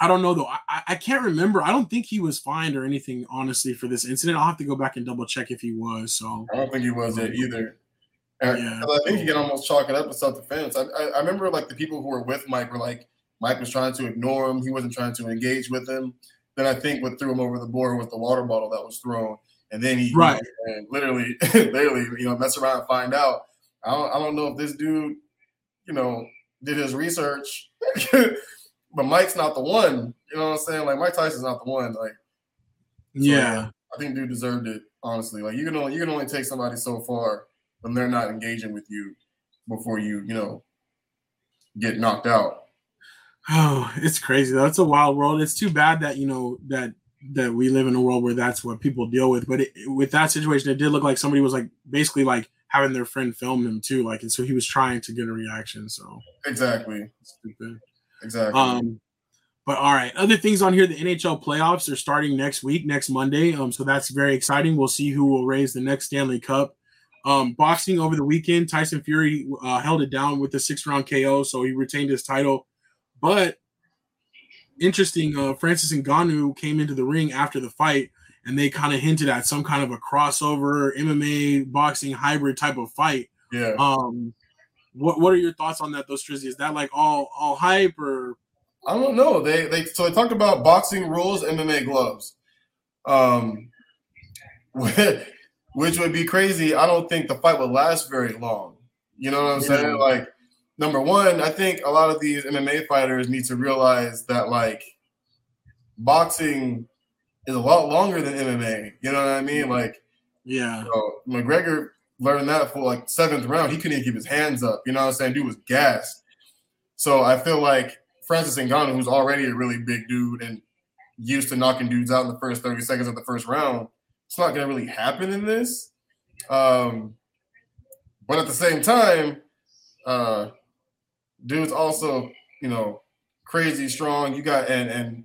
I don't know though. I, I- can't remember. I don't think he was fined or anything honestly for this incident. I'll have to go back and double check if he was. So I don't think he was there either. Yeah. I think you can almost chalk it up with self-defense. I, I, I remember like the people who were with Mike were like Mike was trying to ignore him. He wasn't trying to engage with him. Then I think what threw him over the board was the water bottle that was thrown, and then he Right. and literally, [laughs] literally, you know, mess around and find out. I don't, I don't know if this dude, you know, did his research, [laughs] but Mike's not the one. You know what I'm saying? Like Mike Tyson's not the one. Like yeah, I think dude deserved it. Honestly, like you can only you can only take somebody so far when they're not engaging with you before you you know get knocked out. [sighs] oh, it's crazy That's a wild world. It's too bad that you know that that we live in a world where that's what people deal with. But it, with that situation, it did look like somebody was like basically like having their friend film him too, like, and so he was trying to get a reaction. So Exactly, stupid. exactly. Um, but all right, other things on here. The NHL playoffs are starting next week, next Monday. Um, so that's very exciting. We'll see who will raise the next Stanley Cup. Um, boxing over the weekend, Tyson Fury uh, held it down with a six round KO, so he retained his title. But interesting, uh, Francis and Ngannou came into the ring after the fight, and they kind of hinted at some kind of a crossover MMA boxing hybrid type of fight. yeah. Um, what what are your thoughts on that, those Trizzy? Is that like all all hype or I don't know. They they so they talked about boxing rules, MMA gloves, um, [laughs] which would be crazy. I don't think the fight would last very long. You know what I'm saying? Like, number one, I think a lot of these MMA fighters need to realize that like boxing is a lot longer than MMA. You know what I mean? Like, Yeah. so McGregor learned that for like seventh round. He couldn't even keep his hands up. You know what I'm saying? Dude was gassed. So I feel like Francis Ngannou, who's already a really big dude and used to knocking dudes out in the first 30 seconds of the first round, it's not going to really happen in this. Um, but at the same time, uh, dude's also, you know, crazy strong. You got and and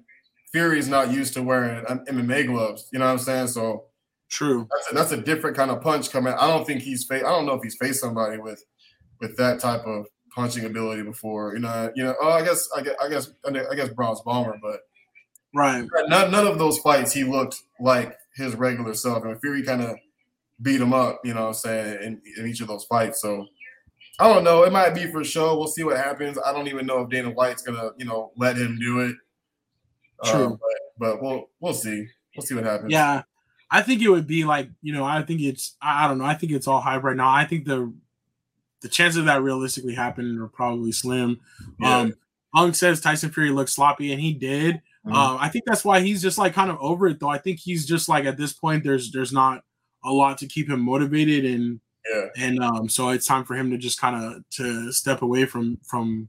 Fury's not used to wearing MMA gloves. You know what I'm saying? So True. that's a, that's a different kind of punch coming. I don't think he's faced. I don't know if he's faced somebody with with that type of punching ability before. You know, you know. Oh, I guess I guess I guess I guess Bronze Bomber, but Right. none none of those fights he looked like his regular self. And Fury kind of beat him up. You know, what I'm saying in, in each of those fights. So. I don't know. It might be for show. We'll see what happens. I don't even know if Dana White's gonna, you know, let him do it. True. Um, but, but we'll we'll see. We'll see what happens. Yeah. I think it would be like, you know, I think it's I don't know. I think it's all hype right now. I think the the chances of that realistically happening are probably slim. Yeah. Um Hung says Tyson Fury looks sloppy, and he did. Mhm. Um, I think that's why he's just like kind of over it, though. I think he's just like at this point, there's there's not a lot to keep him motivated, and yeah. and um, so it's time for him to just kind of to step away from from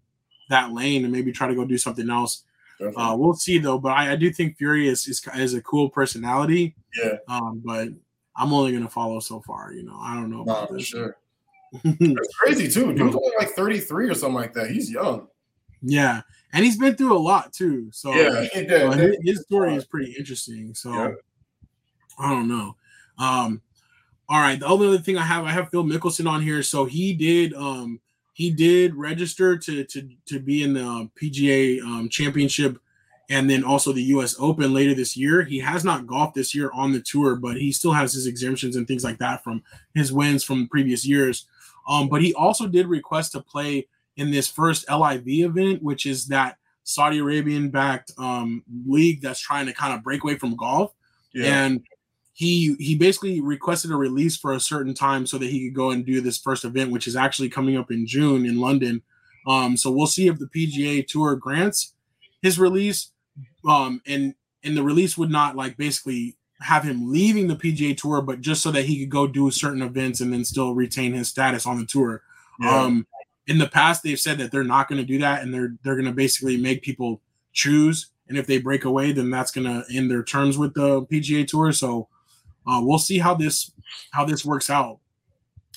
that lane and maybe try to go do something else. Uh, we'll see though, but I, I do think Fury is, is is a cool personality. Yeah. Um, but I'm only gonna follow so far. You know, I don't know about for this. sure. [laughs] It's crazy too. Dude's only like 33 or something like that. He's young. yeah, and he's been through a lot too. So Yeah, did. so his, his story is pretty interesting. So Yeah. I don't know. Um, all right. The only other thing I have, I have Phil Mickelson on here. So he did, um, he did register to to to be in the PGA um, Championship, and then also the U.S. Open later this year. He has not golfed this year on the tour, but he still has his exemptions and things like that from his wins from previous years. Um, but he also did request to play in this first LIV event, which is that Saudi Arabian backed um, league that's trying to kind of break away from golf Yeah. and he he basically requested a release for a certain time so that he could go and do this first event which is actually coming up in june in london um so we'll see if the pga tour grants his release um and and the release would not like basically have him leaving the pga tour but just so that he could go do certain events and then still retain his status on the tour yeah. um, in the past, they've said that they're not going to do that, and they're they're going to basically make people choose. And if they break away, then that's going to end their terms with the PGA Tour. So uh, we'll see how this how this works out.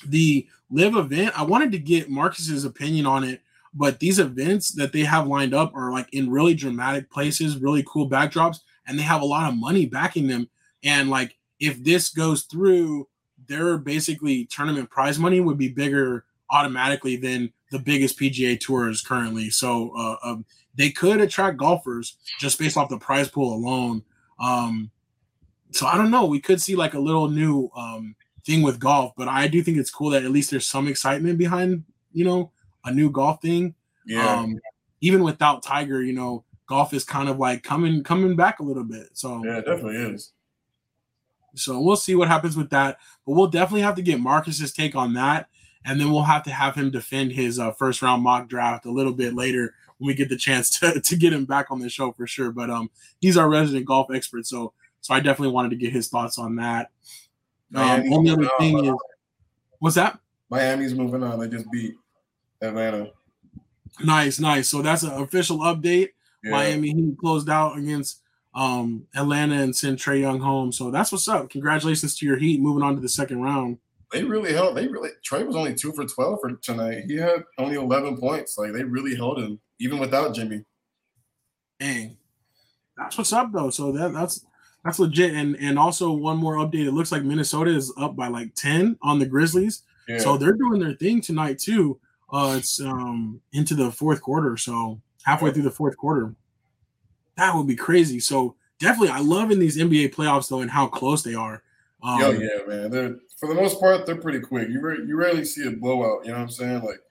The LIV event, I wanted to get Marcus's opinion on it, but these events that they have lined up are like in really dramatic places, really cool backdrops, and they have a lot of money backing them. And like if this goes through, their basically tournament prize money would be bigger automatically than the biggest PGA tours currently. So uh, um, they could attract golfers just based off the prize pool alone. Um, so I don't know. We could see like a little new um, thing with golf, but I do think it's cool that at least there's some excitement behind you know a new golf thing. yeah. Um, even without Tiger, you know, golf is kind of like coming coming back a little bit. So yeah, it definitely is. so we'll see what happens with that. But we'll definitely have to get Marcus's take on that. And then we'll have to have him defend his uh, first round mock draft a little bit later when we get the chance [laughs] to, to get him back on the show for sure. But um, he's our resident golf expert, so so I definitely wanted to get his thoughts on that. Um, only other moving on, thing is, what's that? Miami's moving on. They just beat Atlanta. Nice, nice. So that's an official update. Yeah. Miami Heat closed out against um, Atlanta and sent Trae Young home. So that's what's up. Congratulations to your Heat moving on to the second round. They really held. They really. Trey was only two for twelve for tonight. He had only eleven points. Like they really held him even without Jimmy. Dang. That's what's up though. So that that's that's legit. And and also one more update. It looks like Minnesota is up by like 10 on the Grizzlies. Yeah. So they're doing their thing tonight too. Uh it's um into the fourth quarter. So halfway through the fourth quarter. That would be crazy. So definitely I love in these NBA playoffs though and how close they are. Um, Yo, yeah, man. They're for the most part they're pretty quick. You re- you rarely see a blowout. You know what I'm saying? Like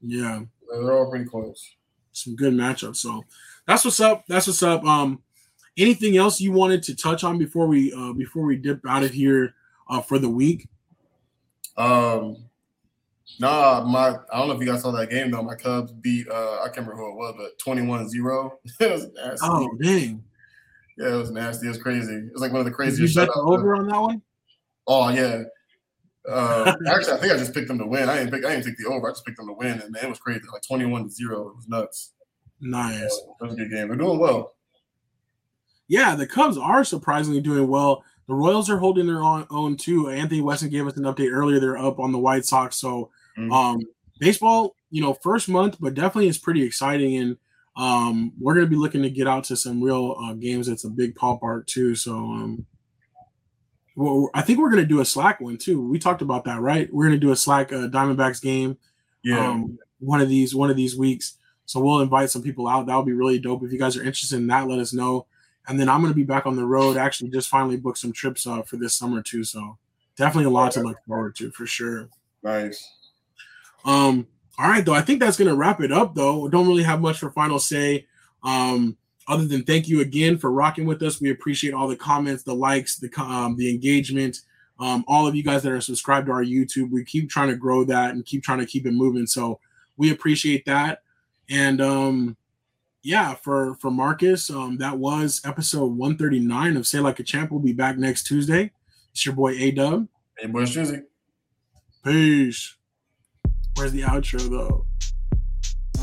yeah. they're all pretty close. some good matchups. So that's what's up. That's what's up. Um, anything else you wanted to touch on before we uh, before we dip out of here uh, for the week? Um, nah, my I don't know if you guys saw that game though. My Cubs beat uh I can't remember who it was, but 21-0. [laughs] it was nasty. Oh dang! Yeah, it was nasty. It was crazy. It was like one of the Did craziest. you bet over on that one? Oh yeah. Uh, [laughs] actually, I think I just picked them to win. I didn't pick. I didn't take the over. I just picked them to win, and man, it was crazy. Like twenty-one to zero. It was nuts. Nice. That was a good game. They're doing well. Yeah, the Cubs are surprisingly doing well. The Royals are holding their own, own too. Anthony Weston gave us an update earlier. They're up on the White Sox. So, Mhm. um, baseball, you know, first month, but definitely is pretty exciting. And um, we're going to be looking to get out to some real uh, games. It's a big ballpark too. So, um, well, I think we're going to do a Slack one too. We talked about that, right? We're going to do a Slack uh, Diamondbacks game. Yeah. um, one of these one of these weeks. So we'll invite some people out. That would be really dope. If you guys are interested in that, let us know. And then I'm going to be back on the road. Actually, just finally booked some trips uh, for this summer too. So definitely a lot to look forward to for sure. nice. Um, all right, though. I think that's going to wrap it up. Though don't really have much for final say. Um, other than thank you again for rocking with us. We appreciate all the comments, the likes, the um, the engagement. Um, all of you guys that are subscribed to our YouTube. We keep trying to grow that and keep trying to keep it moving. So we appreciate that. And um, yeah, for for Marcus, um, that was episode 139 of Say Like a Champ. We'll be back next Tuesday. It's your boy A Dub. Hey, boys, Drizzy. Peace. Where's the outro though?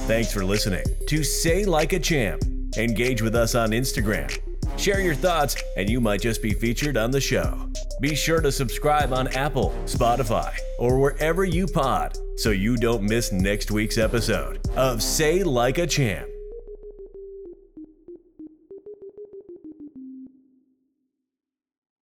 Thanks for listening to Say Like a Champ. Engage with us on Instagram. Share your thoughts, and you might just be featured on the show. Be sure to subscribe on Apple, Spotify, or wherever you pod so you don't miss next week's episode of Say Like a Champ.